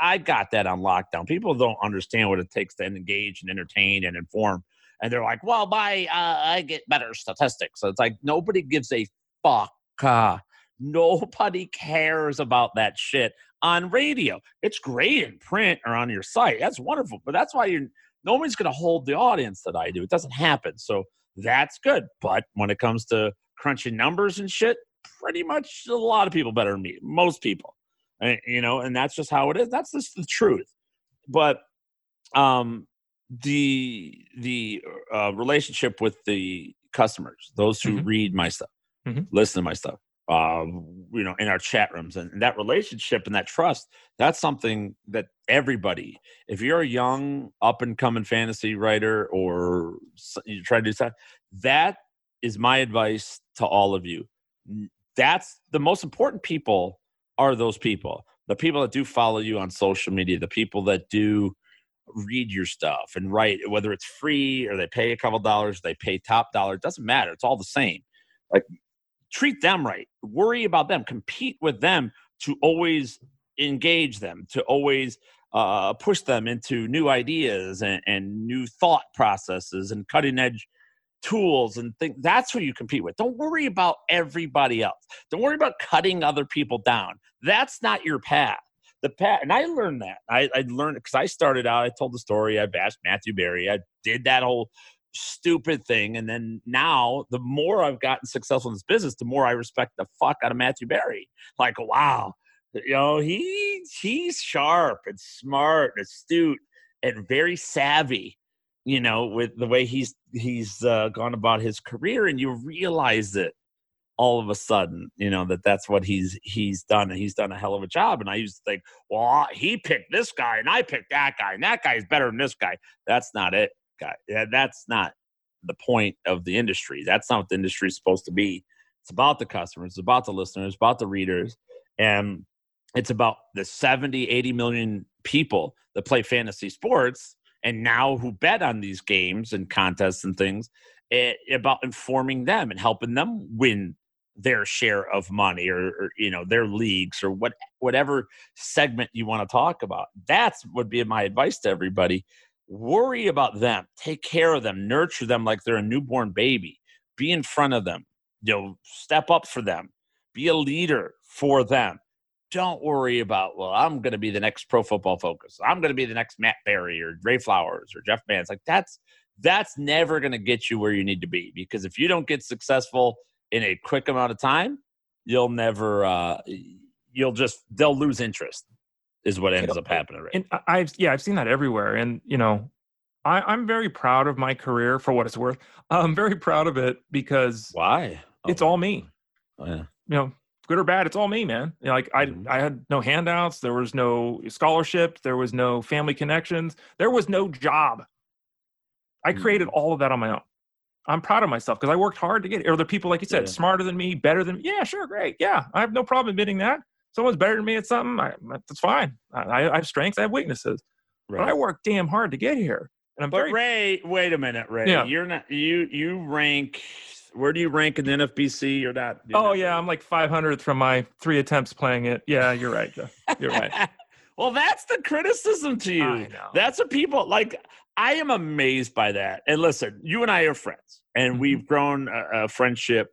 I got that on lockdown. People don't understand what it takes to engage and entertain and inform, and they're like, "Well, my uh, I get better statistics." So it's like nobody gives a fuck. uh, Nobody cares about that shit on radio. It's great in print or on your site. That's wonderful, but that's why you're. Nobody's gonna hold the audience that I do. It doesn't happen. So that's good. But when it comes to crunching numbers and shit, pretty much a lot of people better than me. Most people, And, you know, and that's just how it is. That's just the truth. But um, the the uh, relationship with the customers, those who Mhm. read my stuff, Mhm. listen to my stuff, uh, you know, in our chat rooms, and, that relationship and that trust, that's something that everybody, if you're a young up and coming fantasy writer or you try to do that, that is my advice to all of you. That's the most important people are those people. The people that do follow you on social media, the people that do read your stuff and write, whether it's free or they pay a couple dollars, they pay top dollar, it doesn't matter. It's all the same. Like treat them right. Worry about them. Compete with them to always engage them, to always uh, push them into new ideas and, and new thought processes and cutting edge tools and things. That's who you compete with. Don't worry about everybody else. Don't worry about cutting other people down. That's not your path. The path, and I learned that. I, I learned because I started out. I told the story. I bashed Matthew Berry I did that whole stupid thing, and then now, the more I've gotten successful in this business, the more I respect the fuck out of Matthew Berry Like, wow, you know, he he's sharp and smart and astute and very savvy you know with the way he's he's uh, gone about his career and you realize it all of a sudden you know that that's what he's he's done and he's done a hell of a job and i used to think well he picked this guy and i picked that guy and that guy's better than this guy. That's not it guy that's not the point of the industry that's not what the industry is supposed to be. It's about the customers it's about the listeners about the readers and it's about the 70 80 million people that play fantasy sports and now who bet on these games and contests and things eh, about informing them and helping them win their share of money or, or you know their leagues or what whatever segment you want to talk about. That's would be my advice to everybody. Worry about them. Take care of them. Nurture them like they're a newborn baby. Be in front of them. You know step up for them. Be a leader for them. Don't worry about well i'm going to be the next pro football focus. I'm going to be the next matt Berry or ray flowers or jeff Mans. like that's that's never going to get you where you need to be because if you don't get successful in a quick amount of time you'll never uh you'll just they'll lose interest is what ends up happening right and I- I've yeah, I've seen that everywhere. And you know, I, I'm very proud of my career for what it's worth. <laughs> I'm very proud of it because why it's all me. oh, yeah. You know, good or bad, it's all me, man. You know, like I Mhm. I had no handouts, there was no scholarship, there was no family connections, there was no job. I created Mm. all of that on my own. I'm proud of myself because I worked hard to get it. Are there people, like you said, Yeah. smarter than me, better than me? Yeah, sure, great. Yeah, I have no problem admitting that. Someone's better than me at something. I, that's fine. I, I have strengths, I have weaknesses. But I right. worked damn hard to get here. And I'm but very ray wait a minute ray Yeah. you're not you you rank where do you rank in the nfbc you're not you're Oh not- yeah, I'm like 500th from my three attempts playing it. Yeah, you're right, Jeff. You're right. <laughs> well, that's the criticism to you. I know. That's what people like. I am amazed by that. And listen, you and I are friends, and Mhm. we've grown a, a friendship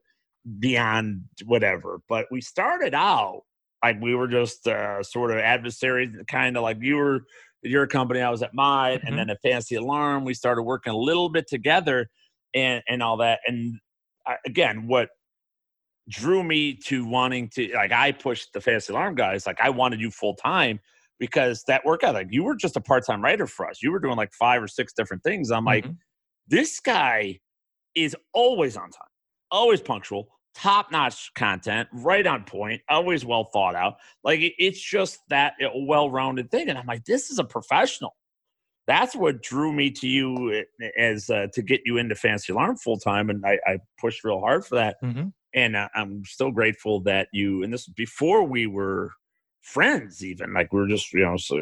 beyond whatever. But we started out like we were just uh, sort of adversaries, kind of like you were your company, I was at mine, Mhm. and then at Fantasy Alarm, we started working a little bit together, and and all that. And I, again, what drew me to wanting to like I pushed the Fantasy alarm guys like I wanted you full time because that workout, like you were just a part time writer for us. You were doing like five or six different things. I'm like Mhm. this guy is always on time always punctual top notch content right on point always well thought out. Like it- it's just that well rounded thing and I'm like this is a professional. That's what drew me to you eh, as uh, to get you into Fantasy alarm full time and I, I pushed real hard for that. Mhm. and uh, I'm still grateful that you and this before we were friends even like we are just you know so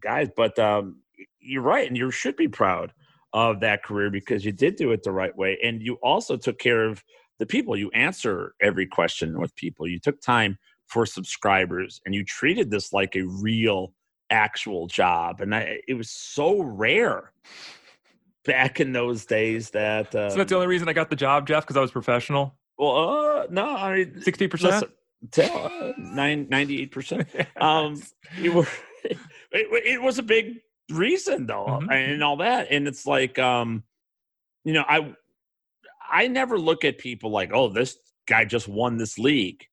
guys but um you're right and you should be proud of that career because you did do it the right way. And you also took care of the people. You answer every question with people. You took time for subscribers and you treated this like a real actual job. And I, it was so rare back in those days that. Um, so that's the only reason I got the job, Jeff, because I was professional? Well, uh, no, I mean, 60%? Tell, uh, nine, 98%. <laughs> um, it, were, <laughs> it, it was a big reason though mm-hmm. and all that and it's like um you know i i never look at people like oh this guy just won this league.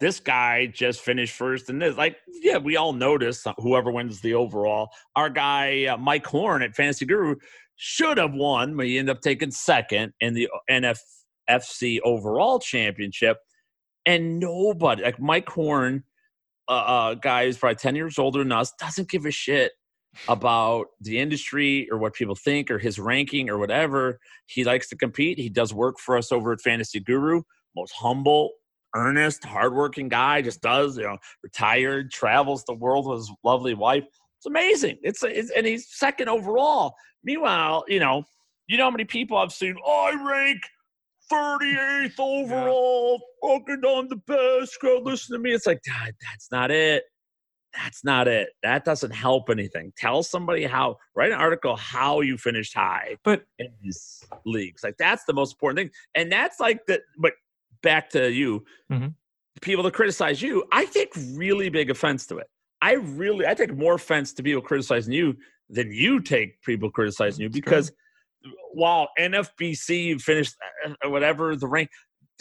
This guy just finished first in this. Like yeah we all notice whoever wins the overall. Our guy uh, mike horn at fantasy guru should have won but he ended up taking second in the nffc overall championship and nobody like mike horn uh, uh, guy who's probably 10 years older than us doesn't give a shit about the industry or what people think or his ranking or whatever. He likes to compete. He does work for us over at Fantasy Guru. Most humble, earnest, hardworking guy. Just does you know retired, travels the world with his lovely wife. It's amazing. It's, it's and he's second overall. Meanwhile, you know, you know how many people I've seen. Oh, I rank 38th overall. Yeah. Fucking on the best. Go listen to me. It's like, God, that's not it that's not it. That doesn't help anything. Tell somebody how, write an article how you finished high but in these leagues. Like that's the most important thing. And that's like the, but back to you, mm-hmm. people that criticize you, I take really big offense to it. I really, I take more offense to people criticizing you than you take people criticizing you because while NFBC finished uh, whatever the rank,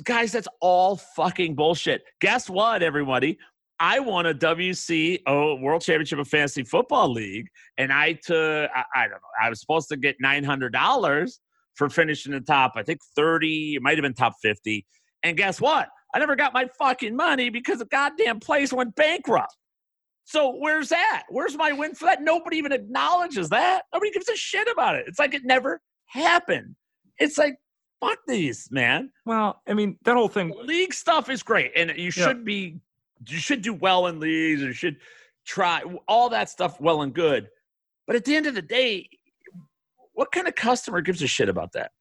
guys, that's all fucking bullshit. Guess what, everybody? I won a WCO World Championship of Fantasy Football League, and I took I, I don't know I was supposed to get nine hundred dollars for finishing the top. I think thirty, it might have been top fifty. And guess what? I never got my fucking money because the goddamn place went bankrupt. So where's that? Where's my win for that? Nobody even acknowledges that. Nobody gives a shit about it. It's like it never happened. It's like fuck these, man. Well, I mean, that whole thing. League stuff is great, and you should yeah. be you should do well in leagues you should try all that stuff well and good but at the end of the day what kind of customer gives a shit about that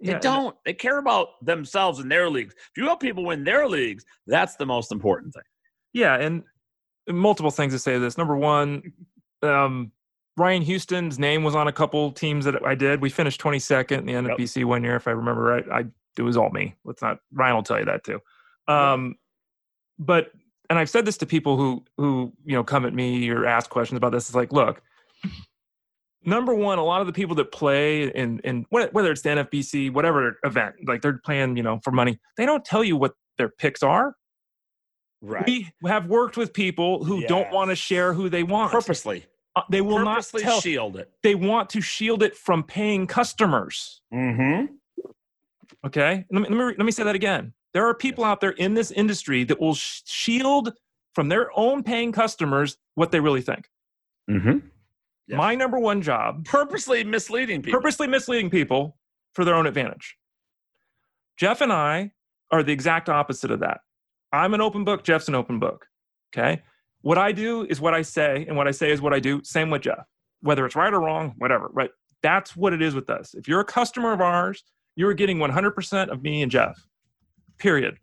they yeah, don't they care about themselves and their leagues if you help people win their leagues that's the most important thing yeah and multiple things to say to this number one um, ryan houston's name was on a couple teams that i did we finished 22nd in the nfbc yep. one year if i remember right i it was all me let's not ryan will tell you that too um, but and I've said this to people who who you know come at me or ask questions about this. It's like, look, number one, a lot of the people that play in in whether it's the NFBC, whatever event, like they're playing, you know, for money, they don't tell you what their picks are. Right. We have worked with people who yes. don't want to share who they want purposely. Uh, they will not tell, shield it. They want to shield it from paying customers. Mm-hmm. Okay. Let me, let me let me say that again. There are people out there in this industry that will shield from their own paying customers what they really think. Mm-hmm. Yes. My number one job purposely misleading people. Purposely misleading people for their own advantage. Jeff and I are the exact opposite of that. I'm an open book, Jeff's an open book. Okay. What I do is what I say, and what I say is what I do. Same with Jeff, whether it's right or wrong, whatever, right? That's what it is with us. If you're a customer of ours, you're getting 100% of me and Jeff period.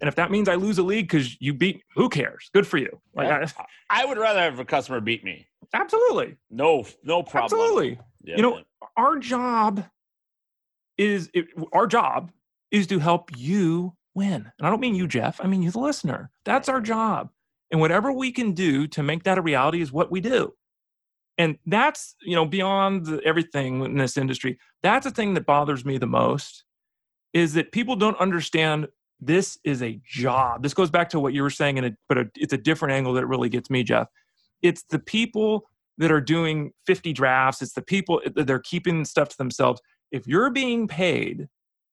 And if that means I lose a league because you beat, who cares? Good for you. Like yeah. I, I, would rather have a customer beat me. Absolutely. No, no problem. Absolutely. Yeah, you know, man. our job is it, our job is to help you win. And I don't mean you, Jeff. I mean you, the listener. That's our job. And whatever we can do to make that a reality is what we do. And that's, you know, beyond everything in this industry. That's the thing that bothers me the most is that people don't understand this is a job. This goes back to what you were saying, a, but a, it's a different angle that really gets me, Jeff. It's the people that are doing 50 drafts, it's the people that they're keeping stuff to themselves. If you're being paid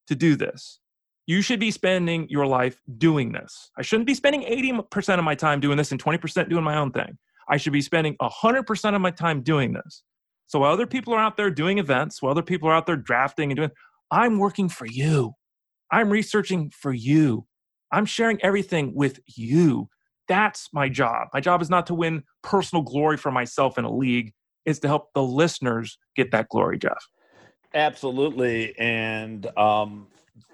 to do this, you should be spending your life doing this. I shouldn't be spending 80% of my time doing this and 20% doing my own thing. I should be spending 100% of my time doing this. So while other people are out there doing events, while other people are out there drafting and doing, I'm working for you. I'm researching for you. I'm sharing everything with you. That's my job. My job is not to win personal glory for myself in a league. is to help the listeners get that glory, Jeff. Absolutely. And um,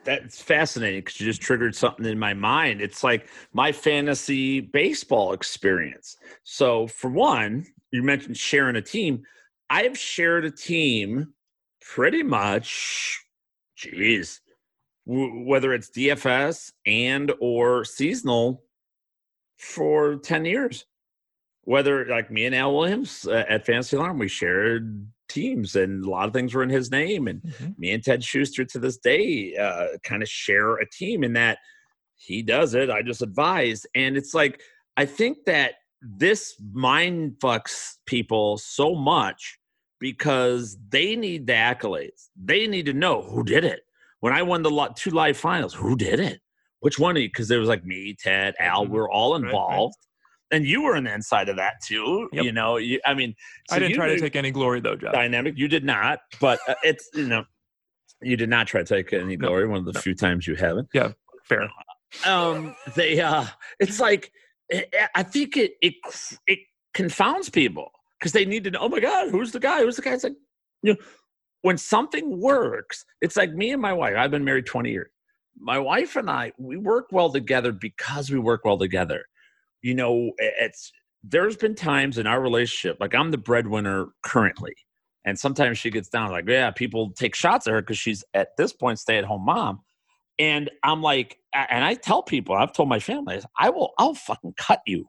that's fascinating because you just triggered something in my mind. It's like my fantasy baseball experience. So, for one, you mentioned sharing a team. I've shared a team pretty much, geez, w- whether it's DFS and or seasonal for 10 years. Whether like me and Al Williams uh, at Fantasy Alarm, we shared teams and a lot of things were in his name. And mm-hmm. me and Ted Schuster to this day uh, kind of share a team in that he does it. I just advise. And it's like, I think that this mind fucks people so much because they need the accolades. They need to know who did it. When I won the two live finals, who did it? Which one of you? Because there was like me, Ted, Al, mm-hmm. we are all involved. Right, right. And you were in the inside of that too. Yep. You know, you, I mean, so I didn't try to take any glory though, Jeff. Dynamic, you did not, but uh, it's you know, you did not try to take any glory. No, one of the no. few times you haven't. Yeah, fair. Um, they uh, it's like I think it it it confounds people because they need to know. Oh my God, who's the guy? Who's the guy? It's like you know, when something works, it's like me and my wife. I've been married twenty years. My wife and I, we work well together because we work well together. You know, it's there's been times in our relationship, like I'm the breadwinner currently, and sometimes she gets down like, yeah, people take shots at her because she's at this point stay at home mom. And I'm like, and I tell people, I've told my family, I will, I'll fucking cut you.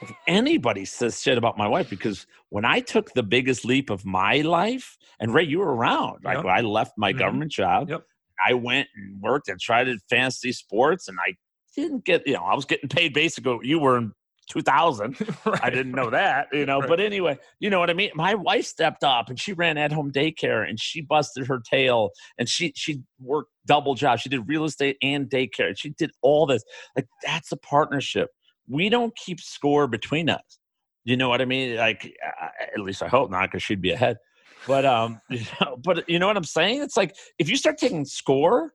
If anybody says shit about my wife, because when I took the biggest leap of my life, and Ray, you were around, like yep. I left my mm-hmm. government job, yep. I went and worked and tried to fantasy sports, and I didn't get, you know, I was getting paid basically. You were in 2000. <laughs> <laughs> right. I didn't know that, you know. Right. But anyway, you know what I mean. My wife stepped up and she ran at home daycare and she busted her tail and she she worked double jobs. She did real estate and daycare. She did all this. Like that's a partnership. We don't keep score between us. You know what I mean? Like at least I hope not, because she'd be ahead. But um, <laughs> you know, but you know what I'm saying? It's like if you start taking score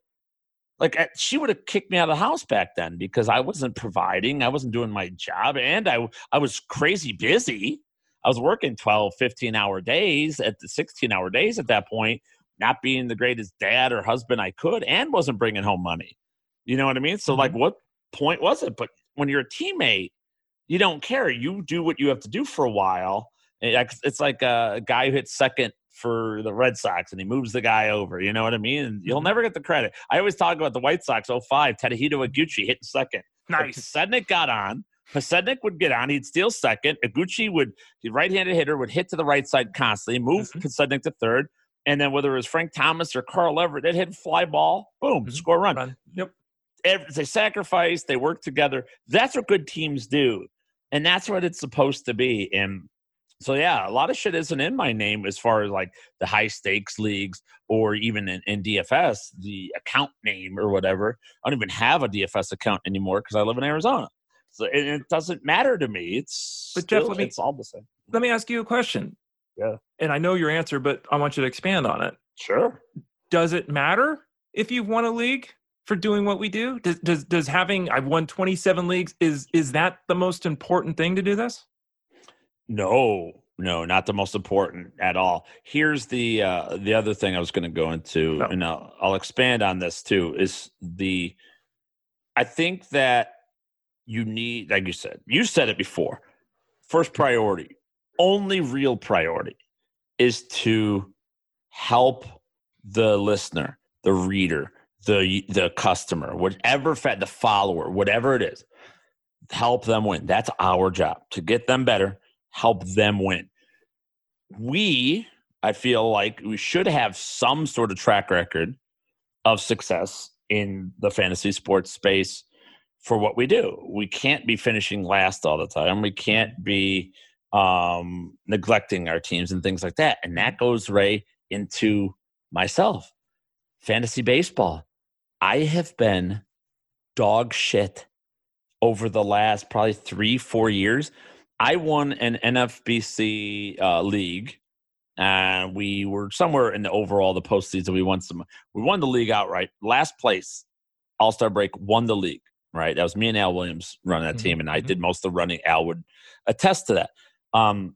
like she would have kicked me out of the house back then because I wasn't providing, I wasn't doing my job, and I I was crazy busy. I was working 12, 15 hour days at the 16 hour days at that point, not being the greatest dad or husband I could, and wasn't bringing home money. You know what I mean? So, mm-hmm. like, what point was it? But when you're a teammate, you don't care. You do what you have to do for a while. It's like a guy who hits second for the Red Sox and he moves the guy over. You know what I mean? And you'll mm-hmm. never get the credit. I always talk about the White Sox 05, Tadahito Iguchi hitting second. Nice. Sednick got on. Podsednik would get on. He'd steal second. Iguchi would, the right-handed hitter, would hit to the right side constantly, move mm-hmm. Podsednik to third. And then whether it was Frank Thomas or Carl Everett, they'd hit fly ball, boom, mm-hmm. score run. run. Yep. They sacrifice, they work together. That's what good teams do. And that's what it's supposed to be. And so yeah, a lot of shit isn't in my name as far as like the high stakes leagues or even in, in DFS, the account name or whatever. I don't even have a DFS account anymore because I live in Arizona. So it, it, doesn't matter to me. It's but still, Jeff, let me, it's all the same. Let me ask you a question. Yeah. And I know your answer, but I want you to expand on it. Sure. Does it matter if you've won a league for doing what we do? Does does does having I've won 27 leagues is is that the most important thing to do this? No, no, not the most important at all. Here's the uh, the other thing I was going to go into, no. and I'll, I'll expand on this too. Is the I think that you need, like you said, you said it before. First priority, only real priority, is to help the listener, the reader, the the customer, whatever fed the follower, whatever it is, help them win. That's our job to get them better help them win. We, I feel like we should have some sort of track record of success in the fantasy sports space for what we do. We can't be finishing last all the time. We can't be um, neglecting our teams and things like that. And that goes right into myself. Fantasy baseball. I have been dog shit over the last probably three, four years. I won an NFBC uh, league, and we were somewhere in the overall the postseason. We won some. We won the league outright. Last place, All Star break, won the league. Right, that was me and Al Williams running that mm-hmm. team, and I mm-hmm. did most of the running. Al would attest to that. Um,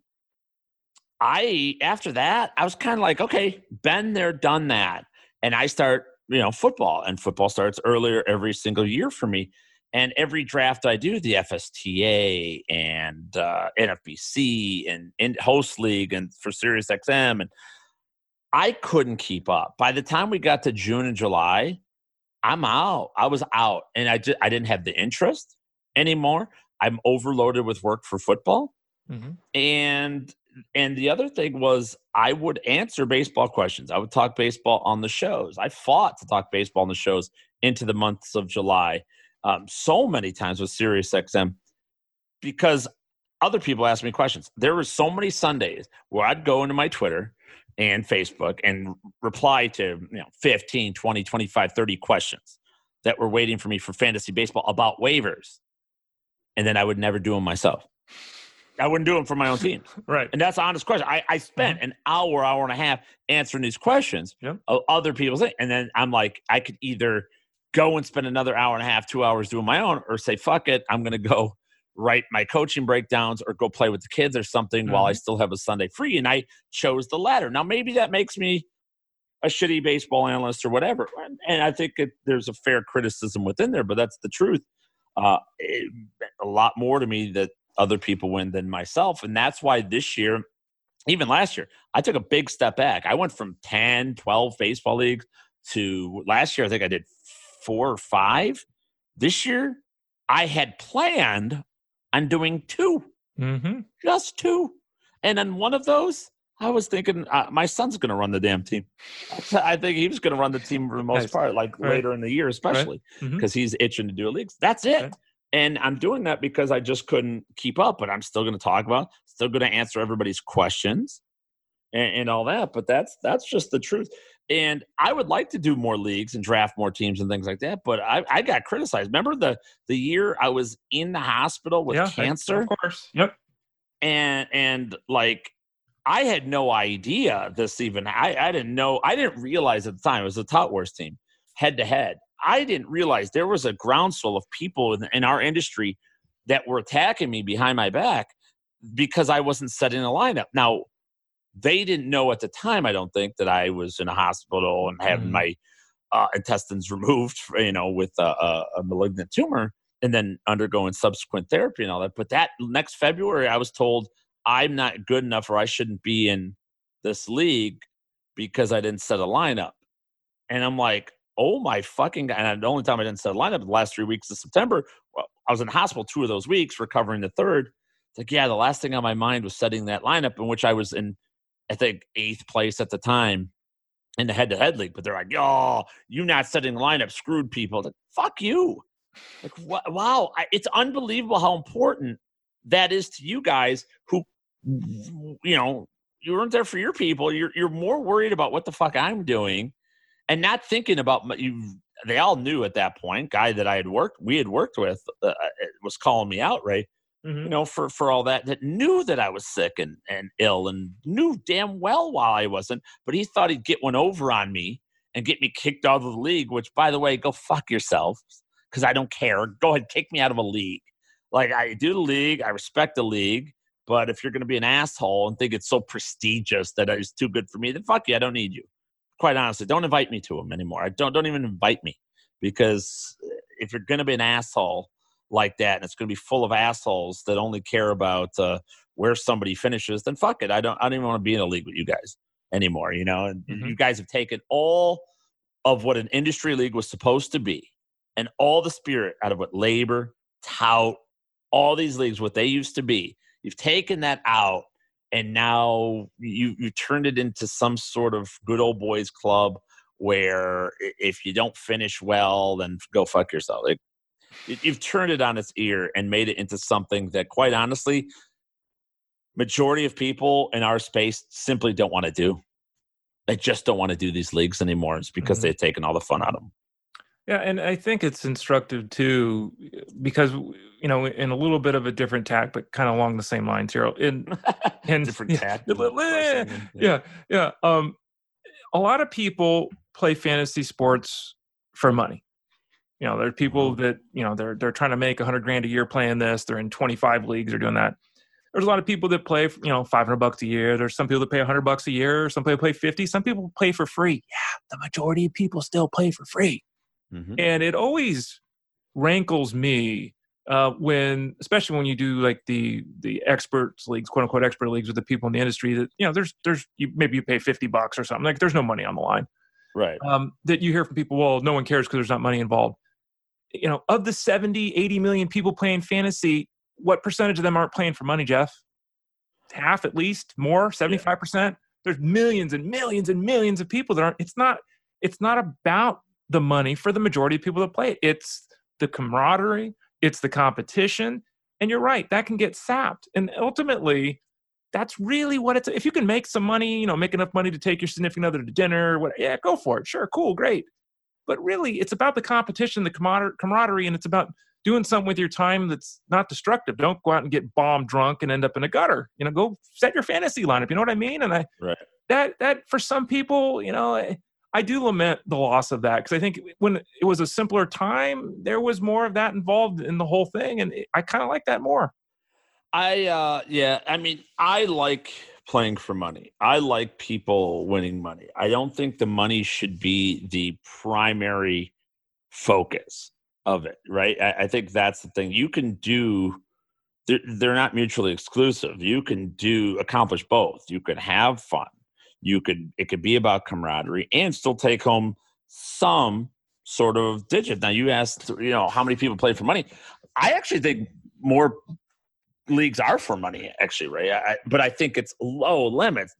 I after that, I was kind of like, okay, been there, done that, and I start, you know, football, and football starts earlier every single year for me. And every draft I do, the FSTA and uh, NFBC and, and host league and for Sirius XM, and I couldn't keep up. By the time we got to June and July, I'm out. I was out, and I just I didn't have the interest anymore. I'm overloaded with work for football, mm-hmm. and and the other thing was I would answer baseball questions. I would talk baseball on the shows. I fought to talk baseball on the shows into the months of July um, so many times with Sirius XM because other people ask me questions. There were so many Sundays where I'd go into my Twitter and Facebook and reply to you know 15, 20, 25, 30 questions that were waiting for me for fantasy baseball about waivers. And then I would never do them myself. I wouldn't do them for my own team. <laughs> right. And that's an honest question. I, I spent mm-hmm. an hour, hour and a half answering these questions yep. of other people's and then I'm like, I could either – go and spend another hour and a half, two hours doing my own, or say, fuck it, I'm going to go write my coaching breakdowns or go play with the kids or something mm-hmm. while I mm-hmm. still have a Sunday free. And I chose the latter. Now, maybe that makes me a shitty baseball analyst or whatever. And I think it, there's a fair criticism within there, but that's the truth. Uh, it, a lot more to me that other people win than myself. And that's why this year, even last year, I took a big step back. I went from 10, 12 baseball leagues to last year, I think I did four or five. This year, I had planned on doing 2 mm-hmm. just two. And then one of those, I was thinking uh, my son's going to run the damn team. <laughs> I think he was going to run the team for the most nice. part, like right. later in the year, especially because right. mm-hmm. he's itching to do leagues. That's it. Okay. And I'm doing that because I just couldn't keep up, but I'm still going to talk about, still going to answer everybody's questions and, and all that. But that's that's just the truth. And I would like to do more leagues and draft more teams and things like that. But I, I got criticized. Remember the the year I was in the hospital with yeah, cancer? Of course. Yep. And and like I had no idea this even. I, I didn't know. I didn't realize at the time it was the Tout Wars team head to head. I didn't realize there was a groundswell of people in, in our industry that were attacking me behind my back because I wasn't setting a lineup. Now they didn't know at the time, I don't think, that I was in a hospital and having mm. my uh, intestines <laughs> removed, you know, with a, a, a, malignant tumor and then undergoing subsequent therapy and all that. But that next February, I was told I'm not good enough or I shouldn't be in this league because I didn't set a lineup. And I'm like, oh my fucking God. And the only time I didn't set a lineup the last three weeks of September, well, I was in hospital two of those weeks, recovering the third. It's like, yeah, the last thing on my mind was setting that lineup in which I was in I think eighth place at the time in the head-to-head league. But they're like, "Oh, you not setting the lineup screwed people." Like, fuck you. Like, wow, it's unbelievable how important that is to you guys who, you know, you weren't there for your people. You're you're more worried about what the fuck I'm doing, and not thinking about you. They all knew at that point. Guy that I had worked, we had worked with, uh, uh was calling me out. Right, mm-hmm. you know, for for all that, that knew that I was sick and and ill, and knew damn well while I wasn't. But he thought he'd get one over on me and get me kicked out of the league. Which, by the way, go fuck yourself, because I don't care. Go ahead, kick me out of a league. Like I do the league, I respect the league. But if you're going to be an asshole and think it's so prestigious that it's too good for me, then fuck you. I don't need you. Quite honestly, don't invite me to them anymore. I don't don't even invite me because if you're going to be an asshole like that and it's going to be full of assholes that only care about uh, where somebody finishes, then fuck it. I don't. I don't even want to be in a league with you guys anymore. You know, and mm-hmm. you guys have taken all of what an industry league was supposed to be, and all the spirit out of what LABR, tout, all these leagues, what they used to be. You've taken that out, and now you you turned it into some sort of good old boys club where if you don't finish well, then go fuck yourself. Like, you've turned it on its ear and made it into something that quite honestly majority of people in our space simply don't want to do. They just don't want to do these leagues anymore. It's because mm-hmm. they've taken all the fun out of them yeah and i think it's instructive too because you know in a little bit of a different tack but kind of along the same lines here in <laughs> in different tack <laughs> yeah, yeah yeah um a lot of people play fantasy sports for money you know, there are people mm-hmm. that you know they're they're trying to make a hundred grand a year playing this. They're in 25 leagues. They're doing that. there's a lot of people that play, you know, 500 bucks a year. There's some people that pay 100 bucks a year. Some people play 50. Some people play for free. Yeah, the majority of people still play for free. Mm-hmm. And it always rankles me uh, when, especially when you do like the the experts leagues, quote unquote expert leagues with the people in the industry that you know, there's there's you, maybe you pay 50 bucks or something. Like there's no money on the line. Right. Um, that you hear from people, well, no one cares because there's not money involved. You know, of the 70, 80 million people playing fantasy, what percentage of them aren't playing for money, Jeff? Half at least, more, 75%. Yeah. There's millions and millions and millions of people that aren't it's not it's not about the money for the majority of people that play it. It's the camaraderie, it's the competition. And you're right, that can get sapped. And ultimately, that's really what it's if you can make some money, you know, make enough money to take your significant other to dinner, what yeah, go for it. Sure, cool, great. But really, it's about the competition, the camaraderie, and it's about doing something with your time that's not destructive. Don't go out and get bomb drunk and end up in a gutter. You know, go set your fantasy lineup. You know what I mean? And I right. that that for some people, you know, I, I do lament the loss of that because I think when it was a simpler time, there was more of that involved in the whole thing, and I kind of like that more. I uh yeah, I mean, I like playing for money. I like people winning money. I don't think the money should be the primary focus of it, right? I, I think that's the thing. You can do they're, they're not mutually exclusive. You can do accomplish both. You can have fun. You could it could be about camaraderie and still take home some sort of digit. Now you asked, you know, how many people play for money. I actually think more leagues are for money, actually, right? I, but I think it's low limits.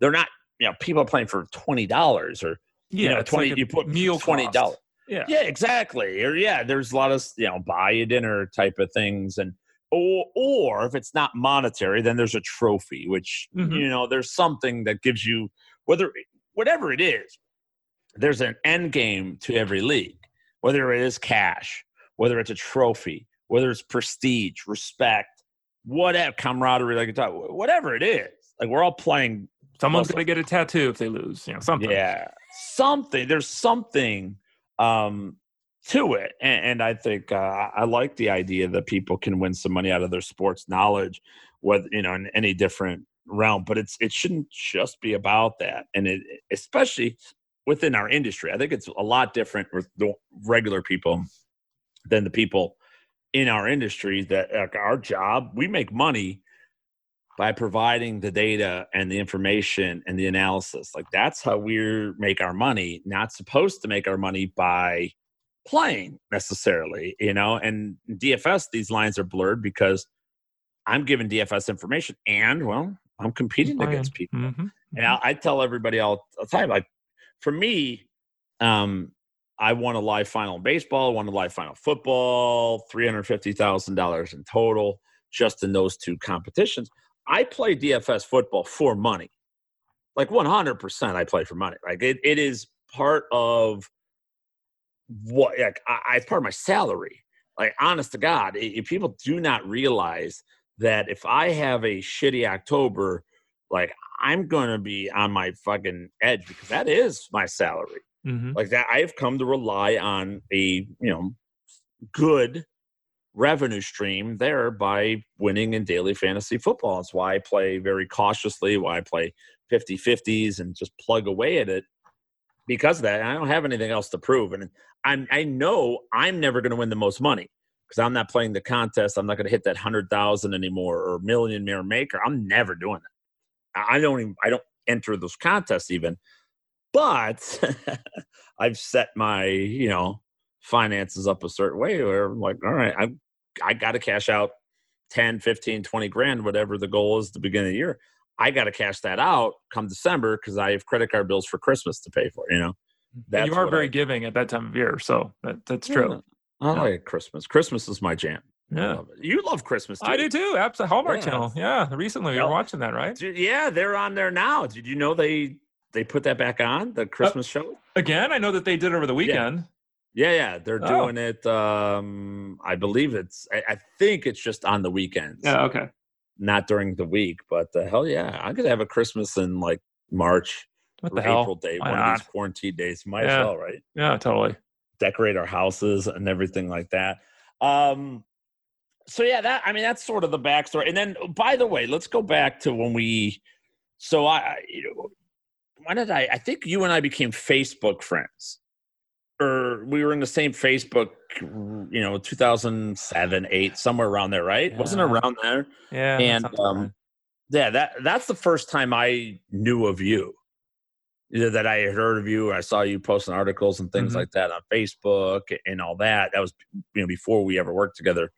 They're not, you know, people are playing for twenty dollars or yeah, you know, twenty. Like you put meal twenty dollars. Yeah. Yeah, exactly. Or yeah, there's a lot of you know buy a dinner type of things, and or or if it's not monetary, then there's a trophy, which mm-hmm. you know there's something that gives you whether whatever it is. There's an end game to every league, whether it is cash, whether it's a trophy, whether it's prestige, respect, whatever camaraderie, like talk, whatever it is. Like we're all playing. Someone's going to get a tattoo if they lose. You know, something. Yeah, something. There's something um, to it. And, and I think uh, I like the idea that people can win some money out of their sports knowledge, whether you know in any different realm. But it's it shouldn't just be about that, and it especially within our industry. I think it's a lot different with the regular people than the people in our industry. That like, our job, we make money by providing the data and the information and the analysis. Like that's how we make our money, not supposed to make our money by playing necessarily, you know. And DFS, these lines are blurred because I'm giving DFS information and, well, I'm competing against people. Mm-hmm. And I, I, tell everybody all the time, like, for me, um, I won a live final in baseball, won a live final football, $350,000 in total just in those two competitions. I play DFS football for money. Like 100% I play for money. Like it, it is part of what, like I, it's part of my salary. Like honest to God, if people do not realize that if I have a shitty October, like I'm going to be on my fucking edge because that is my salary. Mm-hmm. Like that, I've come to rely on a, you know, good revenue stream there by winning in daily fantasy football. It's why I play very cautiously, why I play 50 50s and just plug away at it because of that. I don't have anything else to prove. And I'm, I know I'm never going to win the most money because I'm not playing the contest. I'm not going to hit that 100,000 anymore or millionaire maker. I'm never doing that. I don't even, I don't enter those contests even. But <laughs> I've set my, you know, finances up a certain way where I'm like, all right, I'm I got to cash out 10, 15, 20 grand, whatever the goal is at the beginning of the year. I got to cash that out come December because I have credit card bills for Christmas to pay for. You know, you are very I, giving at that time of year, so that, that's true. Yeah, I yeah. like Christmas. Christmas is my jam. Yeah, love you love Christmas. Too. I do too. Absolutely, Hallmark yeah. Channel. Yeah, recently we were watching that, right? Yeah, they're on there now. Did you know they they put that back on the uh, Christmas uh, show again? I know that they did over the weekend. Yeah, yeah, they're oh. doing it. Um, I believe it's. I, I, think it's just on the weekends. Yeah, okay. Not during the week, but uh, hell yeah, I could have a Christmas in like March what the hell? April day, Why one not? of these quarantine days. Might yeah. as well, right? Yeah, totally. Decorate our houses and everything like that. Um, so yeah, that I mean that's sort of the backstory. And then by the way, let's go back to when we. So I, you know, when did I? I think you and I became Facebook friends, or we were in the same Facebook. You know, two thousand seven, eight, somewhere around there, right? Yeah. Wasn't around there? Yeah. and um, right. yeah, that that's the first time I knew of you. Either that I had heard of you, or I saw you posting articles and things Mhm. like that on Facebook and all that. That was you know before we ever worked together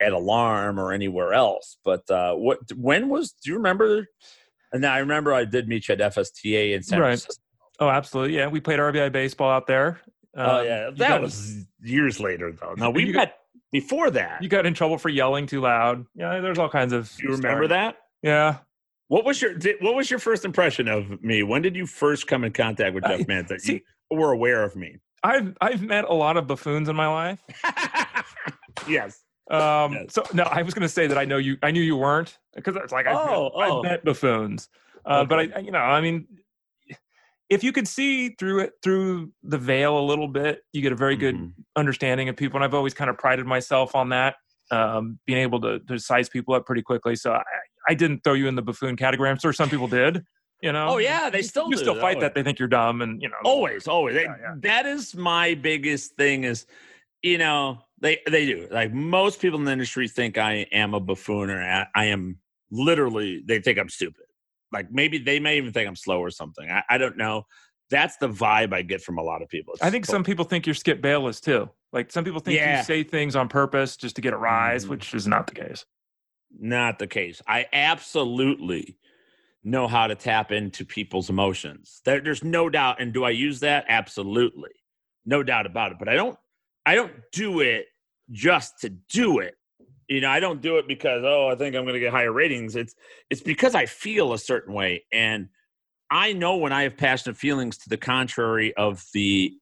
at Alarm or anywhere else. But uh, what when was? Do you remember? And I remember I did meet you at FSTA in San Right. Francisco. oh, absolutely. Yeah, we played RBI baseball out there. Oh Um, yeah, that got- was years later though. No, we met before that. You got in trouble for yelling too loud. Yeah, there's all kinds of. You remember that? Yeah. What was your did, What was your first impression of me? When did you first come in contact with Jeff I- that see- you were aware of me? I've I've met a lot of buffoons in my life. <laughs> yes. Um, Yes. So no, I was going to say that I know you. I knew you weren't because it's like Oh, met, oh. I've met buffoons. Uh, But I, you know, I mean, if you could see through it through the veil a little bit, you get a very good Mhm. understanding of people. And I've always kind of prided myself on that, um, being able to, to size people up pretty quickly. So I, I didn't throw you in the buffoon category. I'm sure some people did. You know. Oh yeah, they still you do. still fight Oh, that. They think you're dumb, and you know. always always Yeah, yeah. that is my biggest thing is you know they they do. Like most people in the industry think i am a buffoon or i, I am literally they think i'm stupid. Like maybe they may even think i'm slow or something. I, I don't know. That's the vibe i get from a lot of people. I think some people think you're Skip Bayless too. Like some people think Yeah. you say things on purpose just to get a rise, Mhm. which is not the case. not the case. I absolutely know how to tap into people's emotions. There, there's no doubt and do i use that? Absolutely. No doubt about it. But i don't i don't do it just to do it. You know i don't do it because oh i think i'm going to get higher ratings. It's it's because i feel a certain way. And i know when i have passionate feelings to the contrary of the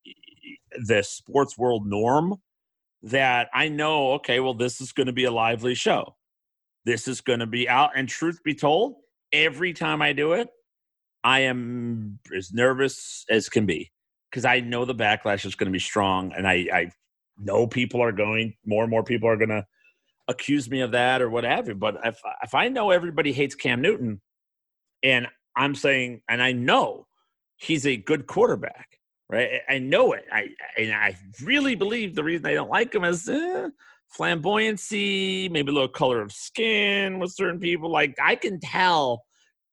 the sports world norm that i know okay well this is going to be a lively show. This is going to be out. And truth be told every time i do it i am as nervous as can be because i know the backlash is going to be strong and i i know people are going more and more people are going to accuse me of that or what have you but if if i know everybody hates cam newton and i'm saying and i know he's a good quarterback right i know it i and i really believe the reason i don't like him is eh, flamboyancy, maybe a little color of skin with certain people. Like I can tell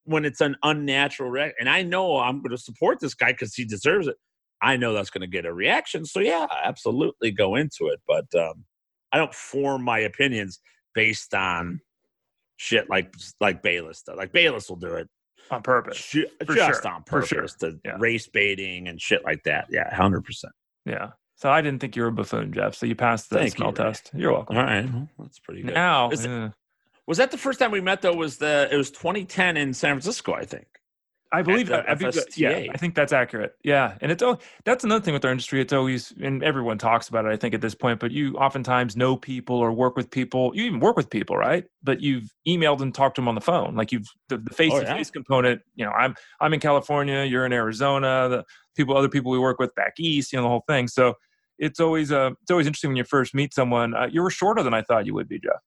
when it's an unnatural re- and I know I'm going to support this guy because he deserves it. I know that's going to get a reaction. So yeah, absolutely go into it. But um, I don't form my opinions based on shit like like Bayless does. Like Bayless will do it On purpose. just sure, on purpose sure. to Yeah. race baiting and shit like that. Yeah, hundred percent. Yeah. So I didn't think you were a buffoon, Jeff. So you passed the Thank you, smell Ray. test. You're welcome. All right, well, that's pretty good. Now, Is eh, Was that the first time we met? Though was the it was 2010 in San Francisco, I think. I believe that. I think yeah. I think that's accurate. Yeah, and it's oh, that's another thing with our industry. It's always and everyone talks about it. I think at this point, but you oftentimes know people or work with people. You even work with people, right? But you've emailed and talked to them on the phone. Like you've the face to face component. You know, I'm I'm in California. You're in Arizona. The people, other people we work with back east. You know, the whole thing. So it's always uh, it's always interesting when you first meet someone. Uh, you were shorter than I thought you would be, Jeff.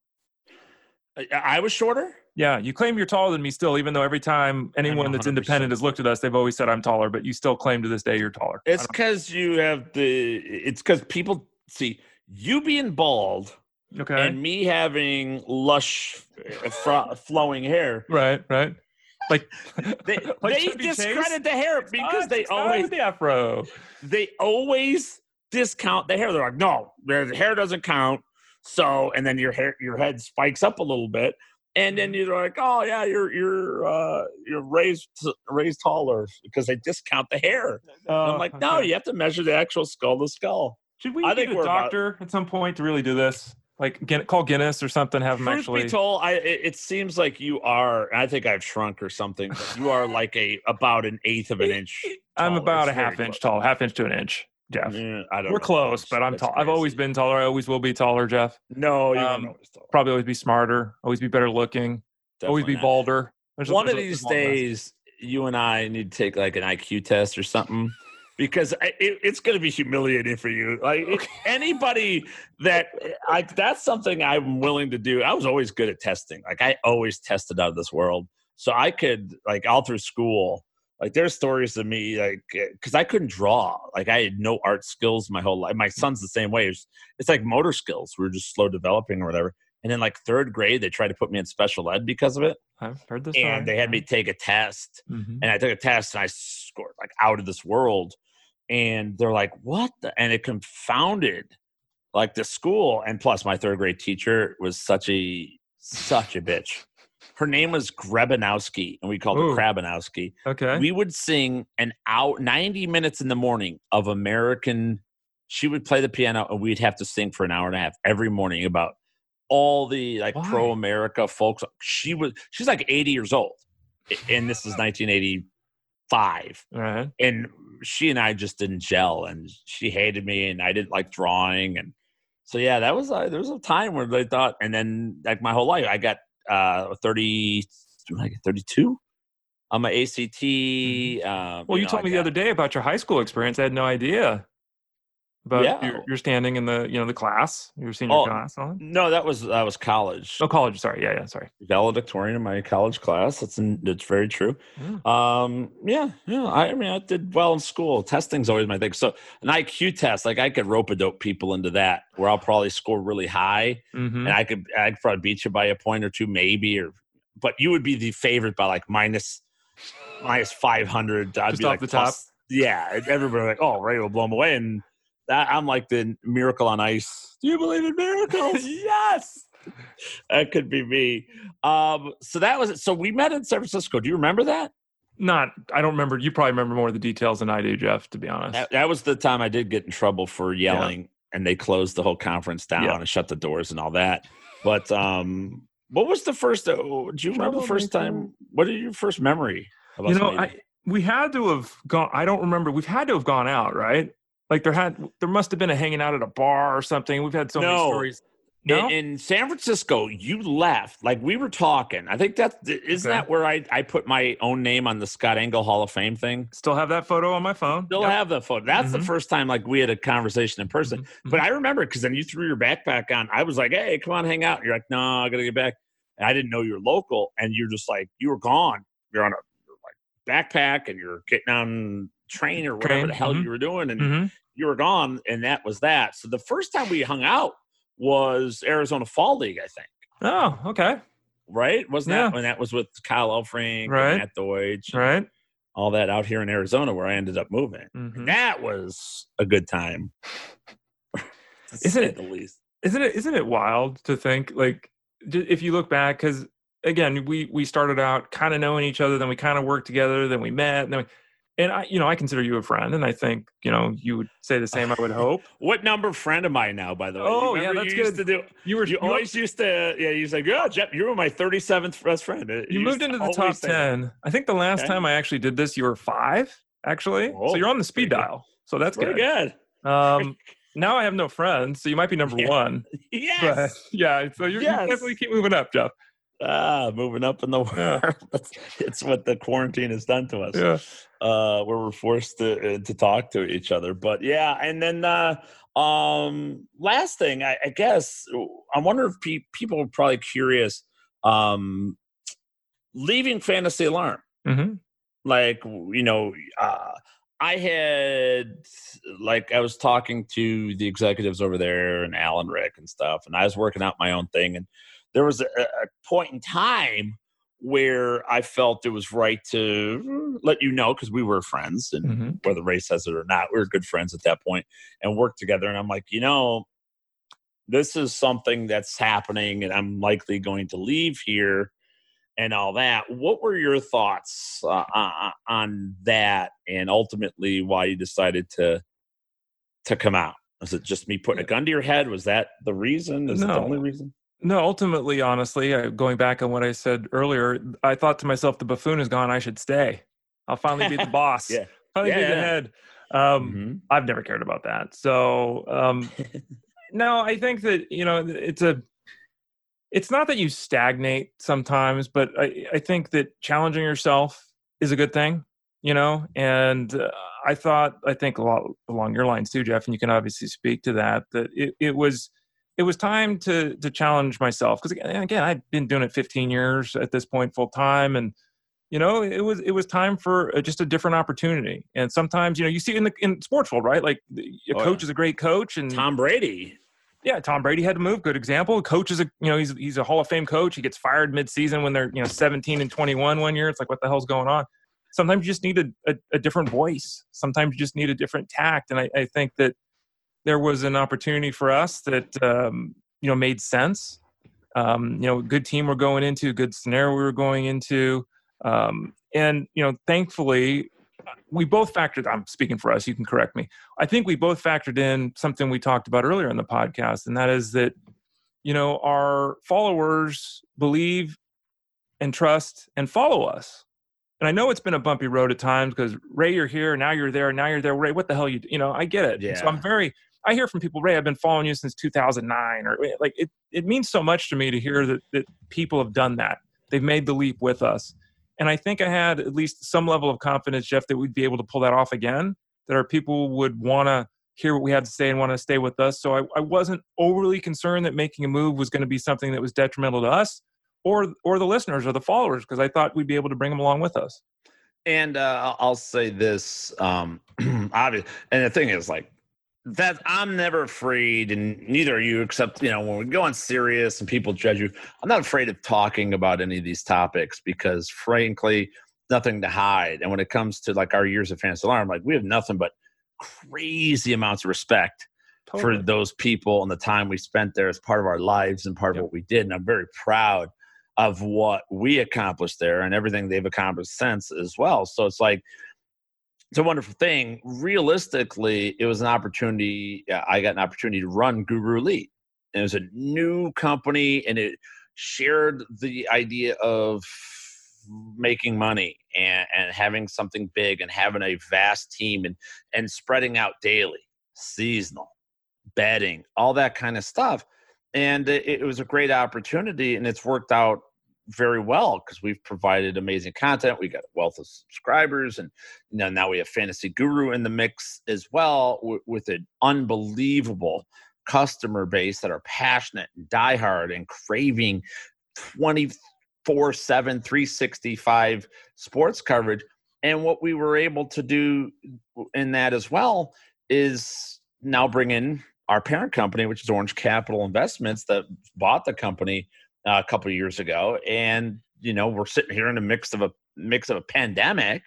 I was shorter. Yeah, you claim you're taller than me still, even though every time anyone that's independent has looked at us, they've always said I'm taller, but you still claim to this day you're taller. It's because you have the. It's because people see you being bald okay. and me having lush, uh, fro- flowing hair. right, right. Like They, <laughs> like they Chevy Chase? discredit the hair because they always the afro. they always discount the hair. They're like, no, the hair doesn't count. So, and then your hair, your head spikes up a little bit, and then you're like, oh yeah, you're you're uh, you're raised raised taller because they discount the hair. And I'm like, no, Oh, okay. you have to measure the actual skull to skull. Should we I get think a we're about- doctor at some point to really do this? Like, Guin- call Guinness or something. Have Truth actually. be told, I it, it seems like you are. I think I've shrunk or something. But you are like a about an eighth of an <laughs> inch. I'm about a half inch close. tall, half inch to an inch, Jeff. Yeah, I don't We're know. close, but I'm That's tall. I've always been taller. I always will be taller, Jeff. No, you're Um, always taller. Probably always be smarter. Always be better looking. always be not. balder. There's a- one of these a days you and i need to take like an iq test or something because I, it, it's going to be humiliating for you. Like okay. anybody that like that's something I'm willing to do. I was always good at testing. Like I always tested out of this world, so I could like all through school. Like there's stories of me like because I couldn't draw. Like I had no art skills my whole life. My son's the same way. It's, it's like motor skills. We are just slow developing or whatever. And then like third grade, they tried to put me in special ed because of it. I've heard this. And they had me take a test, mm-hmm. and I took a test, and I scored like out of this world. And they're like, "What?" The? And it confounded like the school. And plus, my third grade teacher was such a such a bitch. Her name was Grebanowski, and we called Ooh. her Krabanowski. Okay. We would sing an hour, ninety minutes in the morning of American. She would play the piano, and we'd have to sing for an hour and a half every morning about all the like pro America folks. She was she's like 80 years old, and this is 1985. Right. And she and I just didn't gel, and she hated me, and I didn't like drawing, and so yeah, that was uh, there was a time where they thought, and then like my whole life, I got uh 30, 32 on my ACT. Uh, well, you, know, told me the other day about your high school experience. I had no idea about yeah. your, your, standing in the you know the class your senior oh, class no that was that was college. Oh college sorry yeah yeah sorry. Valedictorian in my college class that's in, that's very true. Yeah. um yeah yeah I, I, mean i did well in school. Testing's always my thing. So an iq test like i could rope a dope people into that where i'll probably score really high mm-hmm. and i could i could probably beat you by a point or two maybe or but you would be the favorite by like minus minus 500 i'd Just be like the plus, top? yeah everybody like oh ray will blow them away and that I'm like the miracle on ice. Do you believe in miracles? <laughs> yes. That could be me. Um, so that was it. So we met in San Francisco. Do you remember that? Not, I don't remember. You probably remember more of the details than I do, Jeff. To be honest, that, that was the time I did get in trouble for yelling, yeah. and they closed the whole conference down yeah. and shut the doors and all that. But um, what was the first? Uh, do you remember the first time? What is your first memory? you know, I, we had to have gone. I don't remember. We've had to have gone out, right? Like there had there must have been a hanging out at a bar or something. We've had so no. many stories. No? In, in, San Francisco, you left like we were talking. I think that isn't okay. that where I, I put my own name on the Scott Engel Hall of Fame thing. Still have that photo on my phone. Still yep. have the photo. That's mm-hmm. the first time like we had a conversation in person. Mm-hmm. But I remember because then you threw your backpack on. I was like, "Hey, come on, hang out." You're like, "No, I gotta get back." And I didn't know you're local, and you're just like you were gone. You're on a like backpack, and you're getting on train or whatever train. the hell mm-hmm. you were doing, and mm-hmm you were gone, and that was that. So the first time we hung out was Arizona Fall League, I think. Oh, okay. Right? Wasn't yeah. that when that was with Kyle Elfrink right. and Matt Deutsch? Right. All that out here in Arizona where I ended up moving. Mm-hmm. That was a good time. <laughs> isn't it the least? Isn't it isn't it wild to think like if you look back because again we we started out kind of knowing each other then we kind of worked together then we met then we, and I, you know, I consider you a friend, and I think you know you would say the same. I would <laughs> hope. what number friend am I now? By the way, oh yeah, that's you good. to do, you were you, you always were, used to yeah. You said, "Yeah, Jeff, you were my thirty seventh best friend. You, you moved into the top ten. That. I think the last okay. time I actually did this, you were five actually. Whoa, so you're on the speed dial. So that's good. good. Um, <laughs> now I have no friends, so you might be number yeah. one. <laughs> Yes. But, yeah. So you yes. definitely keep moving up, Jeff. Ah, moving up in the world. <laughs> Yeah. it's what the quarantine has done to us. Yeah. Uh, where we're forced to uh, to talk to each other. But yeah, and then uh, um, last thing, I, I guess I wonder if pe- people are probably curious. Um, leaving Fantasy Alarm, mm-hmm. like you know, uh, I had like I was talking to the executives over there and Alan Rick and stuff, and I was working out my own thing and there was a, a point in time where I felt it was right to let you know because we were friends, and mm-hmm. whether Ray says it or not, we were good friends at that point and worked together. And I'm like, you know, this is something that's happening, and I'm likely going to leave here and all that. What were your thoughts uh, on that, and ultimately why you decided to to come out? Was it just me putting a gun to your head? Was that the reason? Is no. the only reason? No, ultimately, honestly, going back on what I said earlier, I thought to myself, the buffoon is gone. I should stay. I'll finally be the <laughs> boss. yeah. Finally yeah, be the head. Um, mm-hmm. I've never cared about that. So, um, <laughs> no, I think that, you know, it's a, it's not that you stagnate sometimes, but I, I think that challenging yourself is a good thing. you know, and uh, I thought, I think a lot along your lines too, Jeff, and you can obviously speak to that, that it, it was, it was time to to challenge myself because again I've been doing it 15 years at this point full time and you know it was it was time for a, just a different opportunity. And sometimes you know you see in the in sports world right? Like a oh, coach yeah. is a great coach and Tom Brady. Yeah Tom Brady had to move good example. Coach is a you know he's he's a Hall of Fame coach. He gets fired mid-season when they're you know 17 and 21 one year. It's like what the hell's going on? Sometimes you just need a, a, a different voice. Sometimes you just need a different tact. And I, I think that there was an opportunity for us that um, you know made sense. Um, you know, good team we're going into, good scenario we were going into, um, and you know, thankfully, we both factored. I'm speaking for us. You can correct me. I think we both factored in something we talked about earlier in the podcast, and that is that you know our followers believe and trust and follow us. And I know it's been a bumpy road at times because Ray, you're here, now you're there, now you're there. Ray, what the hell you? You know, I get it. Yeah. So I'm very I hear from people, Ray, I've been following you since 2009, or like it, it means so much to me to hear that, that people have done that. They've made the leap with us. And I think I had at least some level of confidence, Jeff, that we'd be able to pull that off again, that our people would want to hear what we had to say and want to stay with us. So I, I wasn't overly concerned that making a move was going to be something that was detrimental to us or, or the listeners or the followers, because I thought we'd be able to bring them along with us. And uh, I'll say this, um, <clears throat> obvious. And the thing is, like, that I'm never afraid, and neither are you, except you know when we go on Sirius and people judge you. I'm not afraid of talking about any of these topics because, frankly, nothing to hide. And when it comes to like our years of fantasy alarm, like we have nothing but crazy amounts of respect totally. for those people and the time we spent there as part of our lives and part yep. of what we did. And I'm very proud of what we accomplished there and everything they've accomplished since as well. So it's like it's a wonderful thing. Realistically, it was an opportunity. I got an opportunity to run Guru Elite. And it was a new company, and it shared the idea of making money and, and having something big and having a vast team and, and spreading out daily, seasonal, betting, all that kind of stuff. And it, it was a great opportunity, and it's worked out very well because we've provided amazing content. We got a wealth of subscribers, and you know, now we have Fantasy Guru in the mix as well w- with an unbelievable customer base that are passionate and diehard and craving 24 7, 365 sports coverage. And what we were able to do in that as well is now bring in our parent company, which is Orange Capital Investments, that bought the company a couple years ago, and you know we're sitting here in a mix of a mix of a pandemic,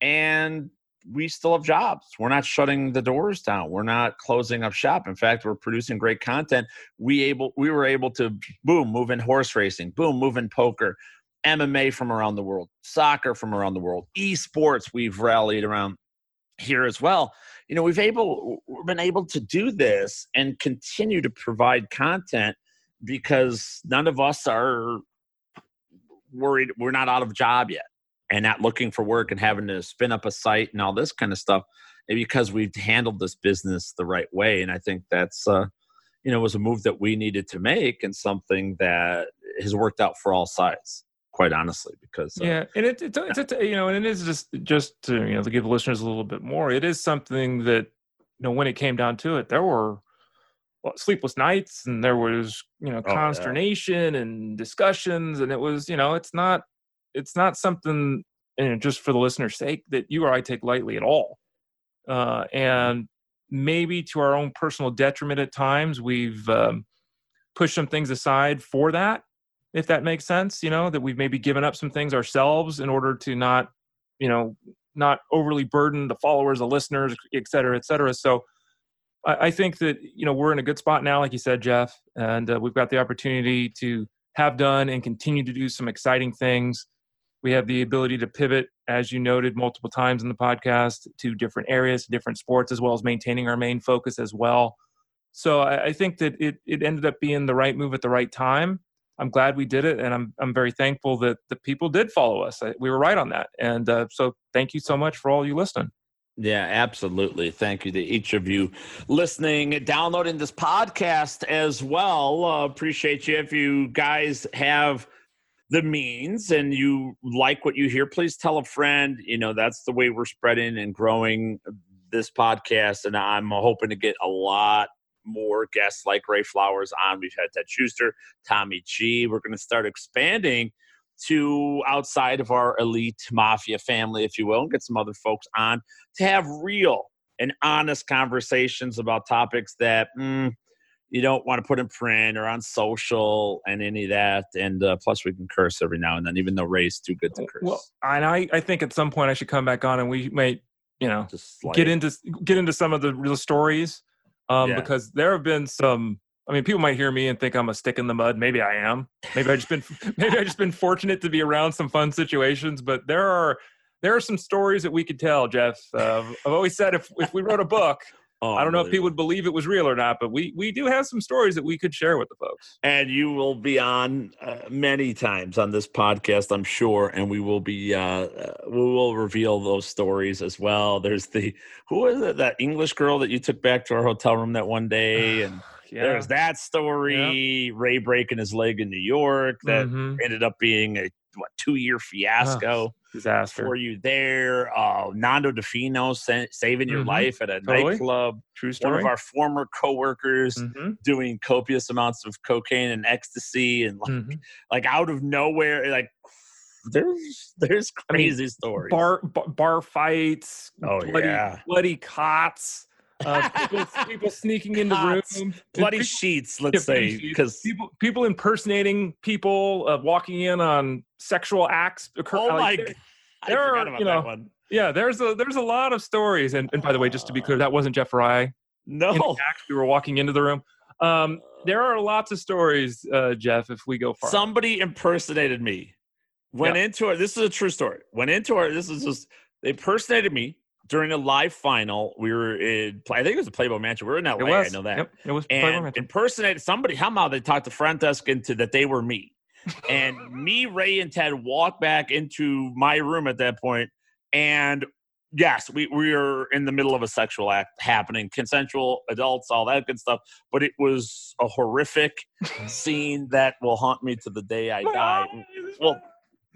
and we still have jobs. We're not shutting the doors down. We're not closing up shop. In fact, we're producing great content. We able we were able to boom move in horse racing, boom move in poker, MMA from around the world, soccer from around the world, esports. We've rallied around here as well. You know, we've able we've been able to do this and continue to provide content because none of us are worried we're not out of job yet and not looking for work and having to spin up a site and all this kind of stuff because we've handled this business the right way and i think that's uh you know was a move that we needed to make and something that has worked out for all sides quite honestly because uh, yeah and it, it's, it's, it's you know and it is just just to you know to give listeners a little bit more it is something that you know when it came down to it there were sleepless nights and there was you know consternation oh, yeah. and discussions and it was you know it's not it's not something you know, just for the listener's sake that you or I take lightly at all uh, mm-hmm. and maybe to our own personal detriment at times we've um, pushed some things aside for that if that makes sense you know that we've maybe given up some things ourselves in order to not you know not overly burden the followers the listeners et cetera et cetera so I, I, think that you know we're in a good spot now, like you said, Jeff, and uh, we've got the opportunity to have done and continue to do some exciting things. We have the ability to pivot, as you noted multiple times in the podcast, to different areas, different sports, as well as maintaining our main focus as well. So I, I think that it it ended up being the right move at the right time. I'm glad we did it, and I'm I'm very thankful that the people did follow us. We were right on that, and uh, so thank you so much for all you listening. Yeah, absolutely. Thank you to each of you listening, downloading this podcast as well. Uh, appreciate you. If you guys have the means and you like what you hear, please tell a friend. You know, that's the way we're spreading and growing this podcast. And I'm hoping to get a lot more guests like Ray Flowers on. We've had Ted Schuster, Tommy G. We're going to start expanding to outside of our elite mafia family, if you will, and get some other folks on to have real and honest conversations about topics that mm, you don't want to put in print or on social and any of that. And uh, plus, we can curse every now and then, even though Ray's too good to curse. Well, and I, I think at some point I should come back on and we might, you know, Just get into get into some of the real stories, um, yeah. because there have been some. I mean, people might hear me and think I'm a stick in the mud. Maybe I am. Maybe I just been <laughs> <laughs> maybe I just been fortunate to be around some fun situations. But there are there are some stories that we could tell, Jeff. Uh, I've always said if if we wrote a book, <laughs> Oh, I don't know if people would believe it was real or not, but we we do have some stories that we could share with the folks. And you will be on uh, many times on this podcast, I'm sure, and we will be uh, uh, we will reveal those stories as well. There's the who was it that English girl that you took back to our hotel room that one day, <sighs> and yeah. there's that story. Ray breaking his leg in New York that mm-hmm. ended up being a what two year fiasco disaster for you there. Uh, Nando Di Fino sa- saving your mm-hmm. life at a totally. nightclub. True story. One of our former coworkers mm-hmm. doing copious amounts of cocaine and ecstasy, and like, mm-hmm. like out of nowhere, like there's there's crazy I mean, stories. Bar, bar, bar fights. Oh bloody, yeah, bloody cots. Uh, <laughs> people, people sneaking in the room, bloody people, sheets. <laughs> Let's say because people people impersonating people, uh, walking in on sexual acts. Occur, oh my! There, there are you know, yeah. There's a there's a lot of stories, and, and by the way, just to be clear, that wasn't Jeff Fry. No, we were walking into the room. Um, there are lots of stories, uh, Jeff. If we go far, somebody impersonated me. Went yep. into it. This is a true story. Went into it. This is just they impersonated me during a live final, we were in. I think it was a Playboy Mansion. We were in LA. I know that. Yep, it was and impersonated somebody. How Somehow they talked to front desk into that they were me, and me, Ray, and Ted walked back into my room at that point, and yes, we we were in the middle of a sexual act happening, consensual, adults, all that good stuff. But it was a horrific <laughs> scene that will haunt me to the day I die. Well,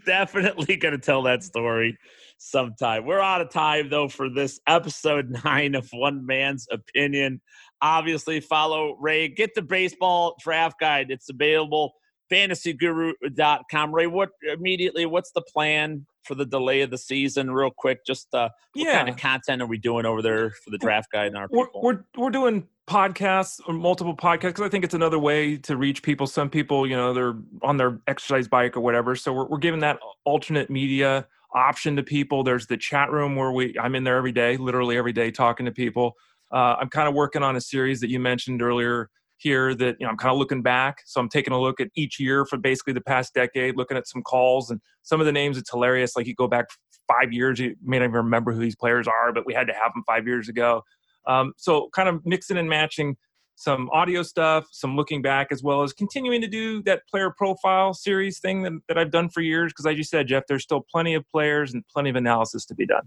<laughs> definitely going to tell that story sometime. We're out of time, though, for this episode <laughs> nine of One Man's Opinion. Obviously, follow Ray. Get the baseball draft guide. It's available. FantasyGuru.com. Ray, what immediately? What's the plan for the delay of the season? Real quick, just uh, what yeah. kind of content are we doing over there for the draft guide and our we're, We're we're doing podcasts or multiple podcasts because I think it's another way to reach people. Some people, you know, they're on their exercise bike or whatever. So we're we're giving that alternate media option to people. There's the chat room where we I'm in there every day, literally every day, talking to people. Uh, I'm kind of working on a series that you mentioned earlier here that you know I'm kind of looking back. So I'm taking a look at each year for basically the past decade, looking at some calls and some of the names. It's hilarious. Like you go back five years, you may not even remember who these players are, but we had to have them five years ago. Um, so kind of mixing and matching some audio stuff, some looking back, as well as continuing to do that player profile series thing that, that I've done for years. Because, as you said, Jeff, there's still plenty of players and plenty of analysis to be done.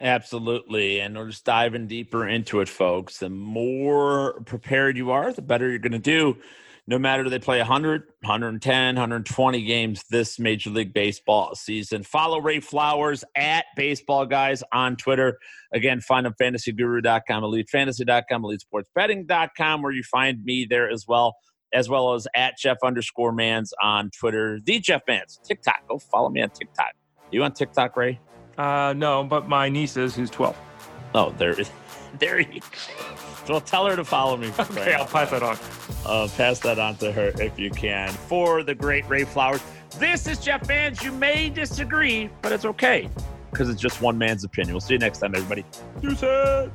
Absolutely. And we're just diving deeper into it, folks. The more prepared you are, the better you're going to do no matter they play 100, 110, 120 games this Major League Baseball season. Follow Ray Flowers at Baseball Guys on Twitter. Again, find them fantasyguru.com, elitefantasy.com, elitesportsbetting.com, where you find me there as well, as well as at Jeff underscore Mans on Twitter. The Jeff Mans, TikTok. Go follow me on TikTok. You on TikTok, Ray? Uh, no, but my niece is, who's 12. Oh, there, <laughs> there you. Well, tell her to follow me. Okay, I'll pass that on. Uh, pass that on to her if you can. For the great Ray Flowers, this is Jeff Mans. You may disagree, but it's okay because it's just one man's opinion. We'll see you next time, everybody. Deuces.